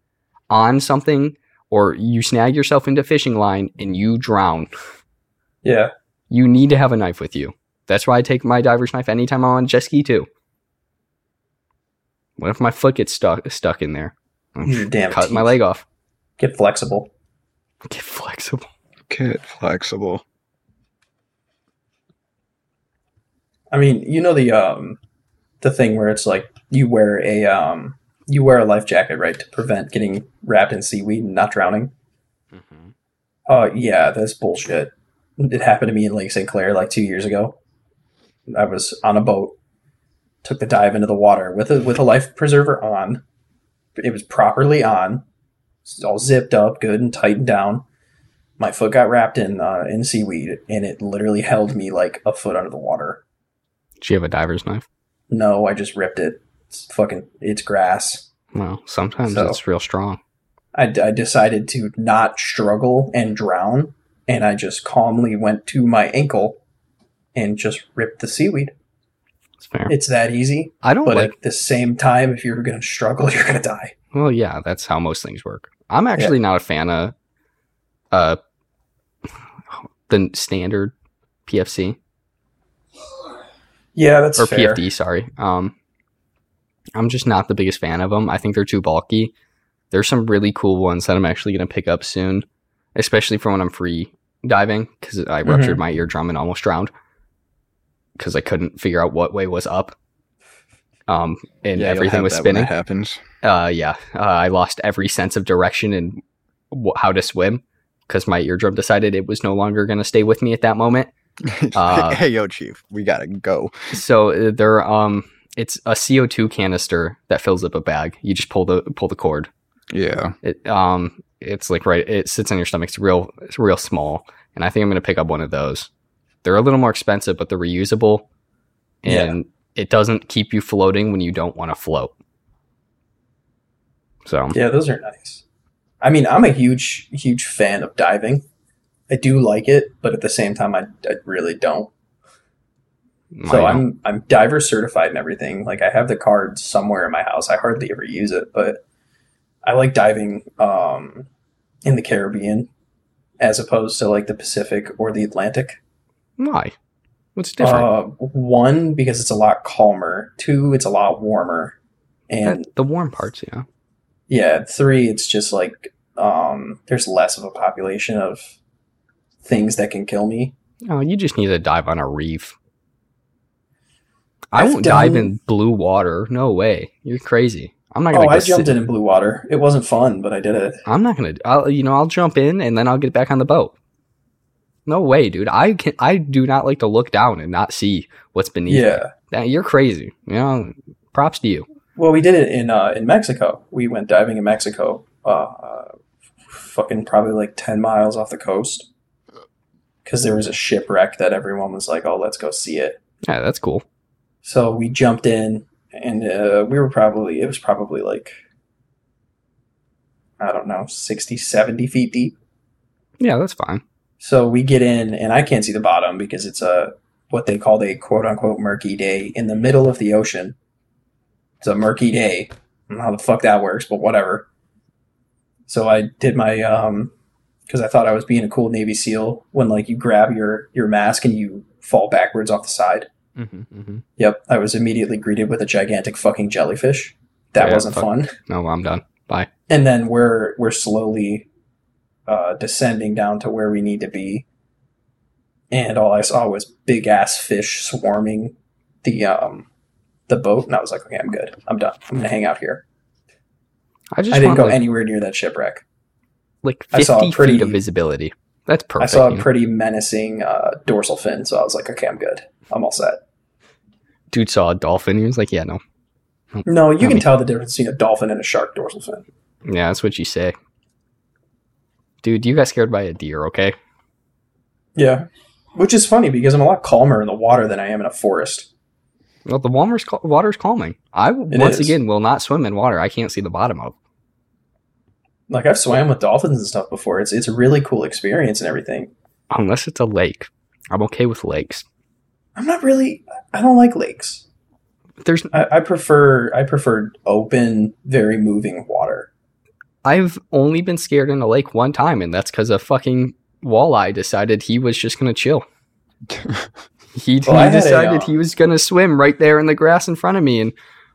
C: on something or you snag yourself into fishing line and you drown.
B: Yeah,
C: You need to have a knife with you. That's why I take my diver's knife anytime I'm on a jet ski too. What if my foot gets stuck stuck in there?
B: Damn
C: Cut my leg off.
B: Get flexible.
C: Get flexible.
A: Get flexible.
B: I mean, you know the um the thing where it's like you wear a um you wear a life jacket, right, to prevent getting wrapped in seaweed and not drowning. Uh yeah, that's bullshit. It happened to me in Lake St. Clair like two years ago. I was on a boat, took the dive into the water with a with a life preserver on. It was properly on, it's all zipped up, good and tightened down. My foot got wrapped in uh, in seaweed, and it literally held me like a foot under the water.
C: Do you have a diver's knife?
B: No, I just ripped it. It's fucking, it's grass.
C: Well, sometimes
B: So-
C: it's real strong.
B: I, I decided to not struggle and drown, and I just calmly went to my ankle and just ripped the seaweed.
C: It's fair.
B: It's that easy.
C: I don't
B: But
C: like
B: at the same time, if you're going to struggle, [laughs] you're going to die.
C: Well, yeah, that's how most things work. I'm actually not a fan of uh the standard PFC.
B: Yeah, that's
C: or
B: fair.
C: PFD. Sorry. Um, I'm just not the biggest fan of them. I think they're too bulky. There's some really cool ones that I'm actually going to pick up soon, especially for when I'm free diving because I
B: Mm-hmm.
C: ruptured my eardrum and almost drowned because I couldn't figure out what way was up. Um, and
A: Yeah,
C: everything was
A: that when that
C: spinning.
A: happens.
C: Uh, yeah, uh, I lost every sense of direction and w- how to swim because my eardrum decided it was no longer going to stay with me at that moment. [laughs] Uh,
A: hey, yo, chief, we gotta go.
C: So uh, they're um, it's a CO2 canister that fills up a bag. You just pull the pull the cord.
A: Yeah,
C: It um, it's like right, it sits on your stomach. It's real, it's real small, and I think I'm gonna pick up one of those. They're a little more expensive, but they're reusable, and it doesn't keep you floating when you don't want to float. So
B: Yeah, those are nice. I mean, I'm a huge, huge fan of diving. I do like it, but at the same time, I, I really don't. So I'm I'm diver certified and everything. Like I have the card somewhere in my house. I hardly ever use it, but I like diving um, in the Caribbean as opposed to like the Pacific or the Atlantic.
C: why? What's different?
B: Uh, one because it's a lot calmer. Two, it's a lot warmer, and
C: That- the warm parts, yeah.
B: yeah, three, it's just like um, there's less of a population of things that can kill me.
C: Oh, you just need to dive on a reef. I
B: I've
C: won't dive in blue water. No way. You're crazy. I'm not
B: Oh,
C: gonna.
B: I
C: go sit-
B: jumped in in blue water. It wasn't fun, but I did it.
C: I'm not gonna. I'll, you know, I'll jump in and then I'll get back on the boat. No way, dude. I can. I do not like to look down and not see what's beneath.
B: Yeah.
C: You're crazy. You know. Props to you.
B: Well, we did it in uh, in Mexico. We went diving in Mexico. Uh, fucking probably like ten miles off the coast. Because there was a shipwreck that everyone was like, "Oh, let's go see it."
C: Yeah, that's cool.
B: So we jumped in, and uh, we were probably it was probably like I don't know 60, 70 feet deep.
C: Yeah, that's fine.
B: So we get in, and I can't see the bottom because it's a what they called a quote unquote murky day in the middle of the ocean. It's a murky day. I don't know how the fuck that works, but whatever. So I did my um because I thought I was being a cool Navy SEAL when like you grab your your mask and you fall backwards off the side.
C: hmm hmm
B: Yep, I was immediately greeted with a gigantic fucking jellyfish. That
C: Yeah,
B: wasn't
C: fuck.
B: fun.
C: No, I'm done. Bye.
B: And then we're we're slowly uh, descending down to where we need to be, and all I saw was big ass fish swarming the um the boat, and I was like, okay, I'm good. I'm done. I'm gonna hang out here.
C: I just
B: I didn't go
C: like,
B: anywhere near that shipwreck.
C: like
B: I saw a
C: 50
B: pretty-
C: feet of visibility. That's perfect.
B: I saw a pretty menacing uh, dorsal fin, so I was like, okay, I'm good. I'm all set.
C: Dude saw a dolphin. He was like, "Yeah, no,
B: No, you
C: I
B: can
C: mean-
B: tell the difference between a dolphin and a shark dorsal fin.
C: yeah, that's what you say." Dude, you got scared by a deer, okay?
B: Yeah, which is funny because I'm a lot calmer in the water than I am in a forest.
C: Well, the water's, cal- water's calming. I,
B: It
C: once
B: is.
C: again will not swim in water. I can't see the bottom of.
B: Like I've swam with dolphins and stuff before. It's it's a really cool experience and everything.
C: Unless it's a lake. I'm okay with lakes.
B: I'm not really. I don't like lakes.
C: There's
B: I, I prefer I prefer open, very moving water.
C: I've only been scared in a lake one time, and that's because a fucking walleye decided he was just gonna chill. [laughs] He,
B: Well,
C: he
B: had a,
C: decided
B: uh,
C: he was gonna swim right there in the grass in front of me, and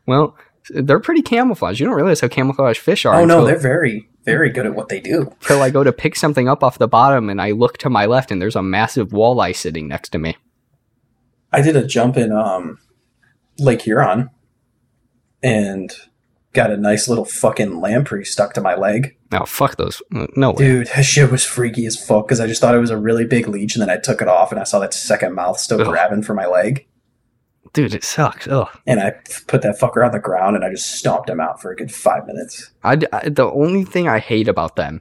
C: well, they're pretty camouflaged. You don't realize how camouflaged fish are.
B: Oh no, they're very very good at what they do.
C: until I go to pick something up off the bottom, and I look to my left, and there's a massive walleye sitting next to me.
B: I did a jump in um, Lake Huron, and got a nice little fucking lamprey stuck to my leg.
C: Oh fuck those! No way.
B: Dude, that shit was freaky as fuck because I just thought it was a really big leech, and then I took it off, and I saw that second mouth still
C: Ugh.
B: grabbing for my leg,
C: Dude, it sucks. Ugh.
B: and I put that fucker on the ground, and I just stomped him out for a good five minutes.
C: I, I- the only thing I hate about them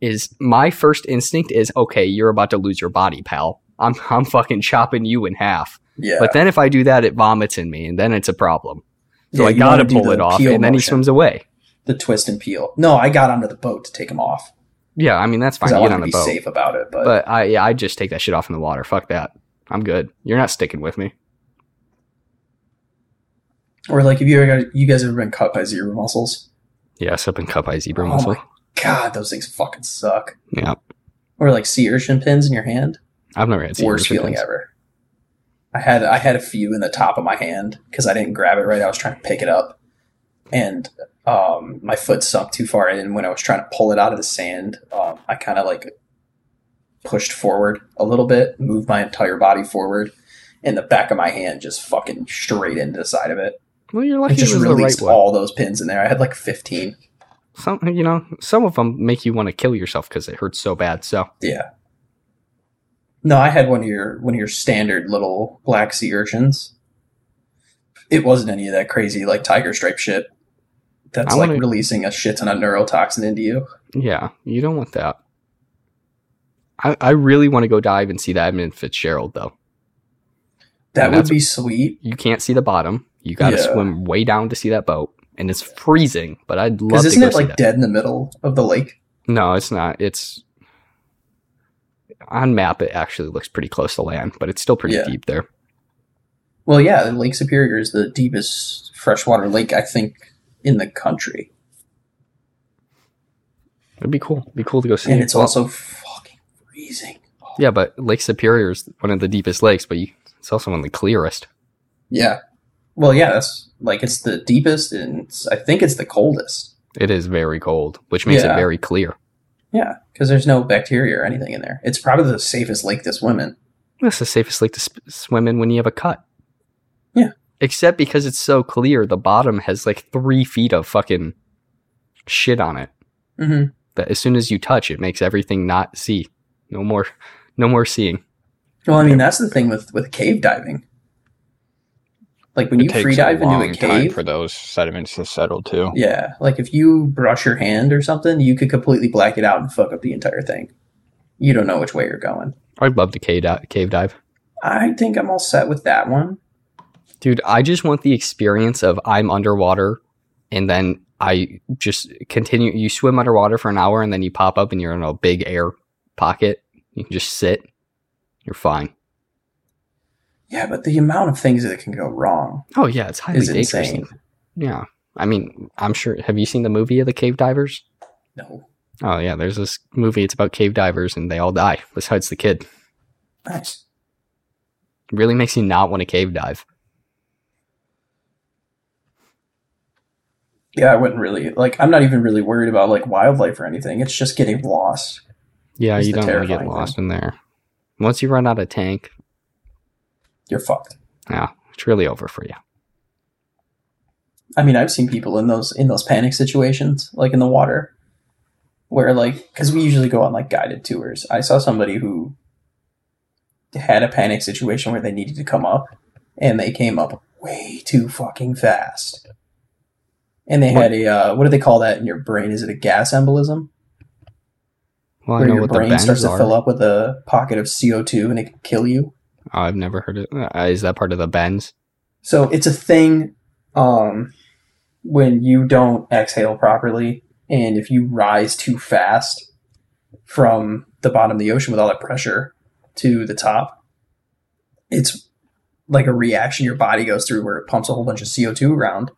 C: is my first instinct is okay, you're about to lose your body, pal. I'm I'm fucking chopping you in half.
B: Yeah,
C: But then if I do that, it vomits in me, and then it's a problem. So
B: Yeah,
C: I gotta pull
B: the
C: it off, and then he swims away.
B: the twist and peel. No, I got onto the boat to take him off
C: Yeah, I mean that's fine.
B: I
C: get on the
B: be
C: boat,
B: safe about it. But,
C: but I yeah, I just take that shit off in the water. Fuck that. I'm good. You're not sticking with me.
B: or like, have you ever got, you guys ever been cut by zebra mussels?
C: Yes, I've been cut by zebra
B: Oh
C: mussel.
B: God, those things fucking suck.
C: Yeah,
B: Or like sea urchin pins in your hand.
C: I've never had zebra
B: Worst feeling
C: pins.
B: ever. I had I had a few in the top of my hand because I didn't grab it right. I was trying to pick it up, and um, my foot sunk too far in. And when I was trying to pull it out of the sand, um, I kind of like pushed forward a little bit, moved my entire body forward, and the back of my hand just fucking straight into the side of it.
C: Well, you're
B: I
C: lucky it
B: just
C: right
B: released
C: one.
B: all those pins in there. I had like fifteen.
C: Some, you know, some of them make you want to kill yourself because it hurts so bad. So
B: Yeah. No, I had one of your one of your standard little black sea urchins. It wasn't any of that crazy like tiger stripe shit. That's
C: I
B: like
C: wanna-
B: releasing a shit ton of neurotoxin into you.
C: yeah, you don't want that. I, I really want to go dive and see the Edmund Fitzgerald though.
B: That would be sweet
C: You can't see the bottom. You got to
B: Yeah.
C: swim way down to see that boat, and it's freezing. But I'd love to
B: isn't
C: go
B: it like
C: that.
B: dead in the middle of the lake?
C: No, it's not. It's on map. It actually looks pretty close to land, but it's still pretty
B: Yeah.
C: deep there.
B: Well, yeah, Lake Superior is the deepest freshwater lake I think in the country,
C: It'd be cool. It'd be cool to go see.
B: and it's
C: Well,
B: also fucking freezing.
C: yeah, but Lake Superior is one of the deepest lakes, but you, it's also one of the clearest.
B: Yeah. Well, yeah, that's like it's the deepest, and I think it's the coldest.
C: It is very cold, which makes
B: Yeah.
C: it very clear.
B: Yeah, because there's no bacteria or anything in there. It's probably the safest lake to swim in.
C: That's the safest lake to sp- swim in when you have a cut.
B: Yeah.
C: Except because it's so clear, the bottom has like three feet of fucking shit on it.
B: Mm-hmm.
C: That as soon as you touch, it makes everything not see. No more, no more seeing.
B: Well, I mean, that's the thing with with cave diving. Like when
A: It
B: you free dive into a cave,
A: for those sediments to settle too.
B: yeah, like if you brush your hand or something, you could completely black it out and fuck up the entire thing. You don't know which way you're going.
C: I'd love to cave. Cave dive.
B: I think I'm all set with that one.
C: Dude, I just want the experience of I'm underwater and then I just continue. You swim underwater for an hour and then you pop up and you're in a big air pocket. You can just sit. You're fine.
B: Yeah, but the amount of things that can go wrong
C: Oh, yeah, it's highly
B: is
C: dangerous.
B: insane.
C: Yeah. I mean, I'm sure. Have you seen the movie of the cave divers?
B: No,
C: Oh, yeah, there's this movie. It's about cave divers and they all die, besides the kid.
B: nice.
C: It really makes you not want to cave dive.
B: Yeah, I wouldn't really like. I'm not even really worried about like wildlife or anything. It's just getting lost.
C: Yeah, you don't want to get lost in there. Once you run out of tank,
B: You're fucked.
C: yeah, it's really over for you.
B: I mean, I've seen people in those in those panic situations, like in the water, where like because we usually go on like guided tours. I saw somebody who had a panic situation where they needed to come up, and they came up way too fucking fast. And they had a uh, what do they call that in your brain? Is it a gas embolism?
C: Well, I
B: where
C: know
B: your
C: what
B: brain starts to fill up with a pocket of CO two and it can kill you.
C: I've never heard it. Uh, is that part of the bends?
B: So it's a thing um, when you don't exhale properly, and if you rise too fast from the bottom of the ocean with all that pressure to the top, it's like a reaction your body goes through where it pumps a whole bunch of CO2 around.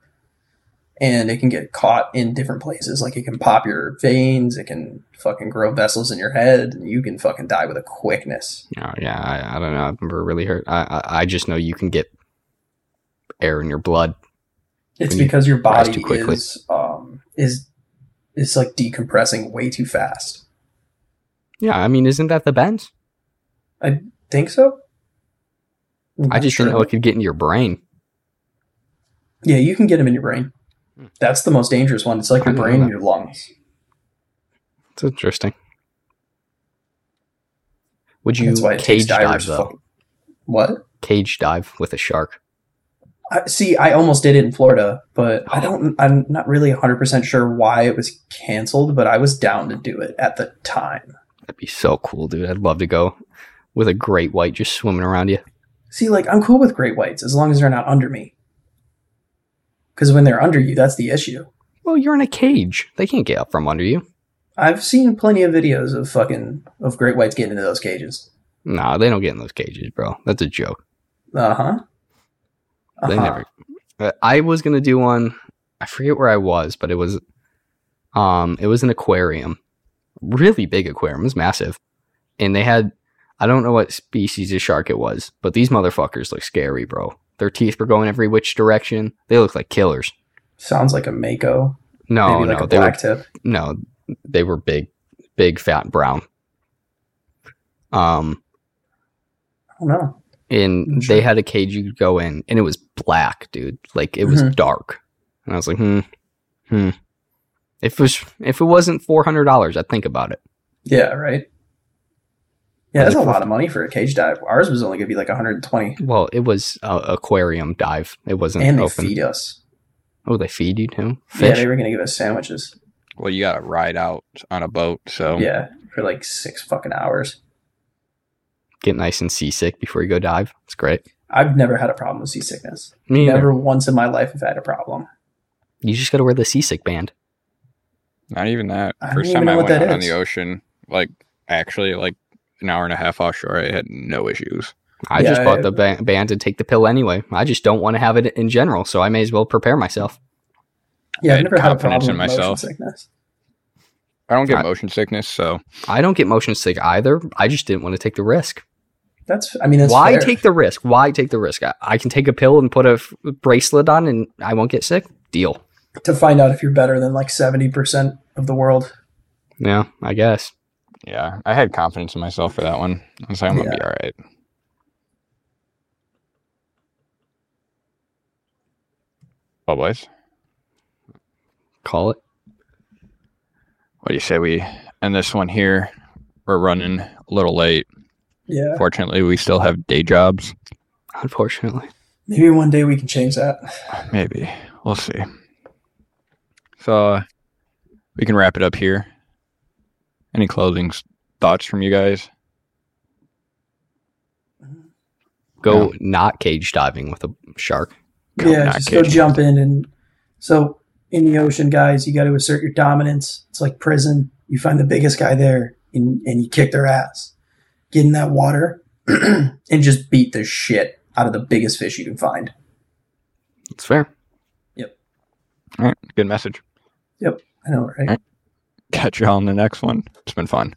B: And it can get caught in different places. Like it can pop your veins, it can fucking grow vessels in your head, and you can fucking die with a quickness.
C: Oh, yeah, I, I don't know. I've never really heard. I, I I just know you can get air in your blood.
B: It's
C: When you
B: because your body
C: too quickly.
B: is um is is like decompressing way too fast.
C: Yeah, I mean, isn't that the bends?
B: I think so? I'm
C: I just
B: sure.
C: didn't know it could get in your brain.
B: Yeah, you can get them in your brain. That's the most dangerous one. It's like your brain and your lungs.
C: It's interesting. Would you
B: why
C: cage dive though?
B: fucking- What?
C: Cage dive with a shark.
B: I, see, I almost did it in Florida, but I oh. don't. I'm not really 100 percent sure why it was canceled. But I was down to do it at the time.
C: That'd be so cool, dude. I'd love to go with a great white just swimming around you.
B: See, like I'm cool with great whites as long as they're not under me. Because when they're under you, that's the issue.
C: Well, you're in a cage. They can't get up from under you.
B: I've seen plenty of videos of fucking of great whites getting into those cages.
C: Nah, they don't get in those cages, bro. That's a joke.
B: Uh huh.
C: They never. Uh, I was gonna do one. I forget where I was, but it was, um, it was an aquarium, really big aquarium. It was massive, and they had I don't know what species of shark it was, but these motherfuckers look scary, bro. Their teeth were going every which direction. They looked like killers.
B: Sounds like a mako.
C: No,
B: maybe like
C: no,
B: a
C: they were
B: tip.
C: no, they were big, big, fat, brown. Um,
B: I don't know.
C: and
B: Sure.
C: they had a cage you could go in, and it was black, dude. Like it was
B: Mhm.
C: dark, and I was like, hmm, hmm. If it was, if it wasn't four hundred dollars, I'd think about it.
B: Yeah, right. Yeah, that's a lot of money for a cage dive. Ours was only gonna be like 120,
C: Well, it was a aquarium dive. It wasn't
B: and they
C: open.
B: feed us.
C: Oh, they feed you too.
B: Yeah, they were gonna give us sandwiches.
A: Well, you got to ride out on a boat, so
B: Yeah, for like six fucking hours.
C: Get nice and seasick before you go dive. It's great.
B: I've never had a problem with seasickness.
C: Me neither.
B: Never once in my life have had a problem.
C: You just got to wear the seasick band.
A: not even that.
B: I
A: First time I went
B: that
A: out on the ocean, like actually, like an hour and a half offshore, I had no issues.
C: I
B: Yeah,
C: just bought
B: I-
C: the ba- band to take the pill anyway. I just don't want to have it in general, so I may as well prepare myself.
B: Yeah,
A: I
B: I've
A: had
B: never had a
A: confidence
B: problem
A: in
B: with motion
A: myself.
B: sickness.
A: I don't get
C: I-
A: motion sickness, so
C: I don't get motion sick either. I just didn't want to take the risk.
B: That's, I mean, that's
C: Why
B: fair.
C: take the risk? Why take the risk? I, I can take a pill and put a f- bracelet on, and I won't get sick. Deal.
B: to find out if you're better than like 70% of the world.
C: Yeah, I guess.
A: Yeah, I had confidence in myself for that one. I was like, I'm gonna be all right. Well, boys,
C: Call it.
A: what do you say we end this one here? We're running a little late.
B: Yeah.
A: Fortunately, we still have day jobs.
C: Unfortunately,
B: Maybe one day we can change that.
A: Maybe. We'll see. So uh, we can wrap it up here. Any closing thoughts from you guys? Mm-hmm.
C: go not cage diving with a shark.
A: Go
B: yeah, just go
A: caging.
B: jump in and so in the ocean, guys, you got to assert your dominance. It's like prison. You find the biggest guy there and, and you kick their ass. Get in that water [clears throat] and just beat the shit out of the biggest fish you can find.
C: It's fair. Yep.
A: All right. Good message. Yep.
B: I know, right?
A: Catch y'all on the next one. It's been fun.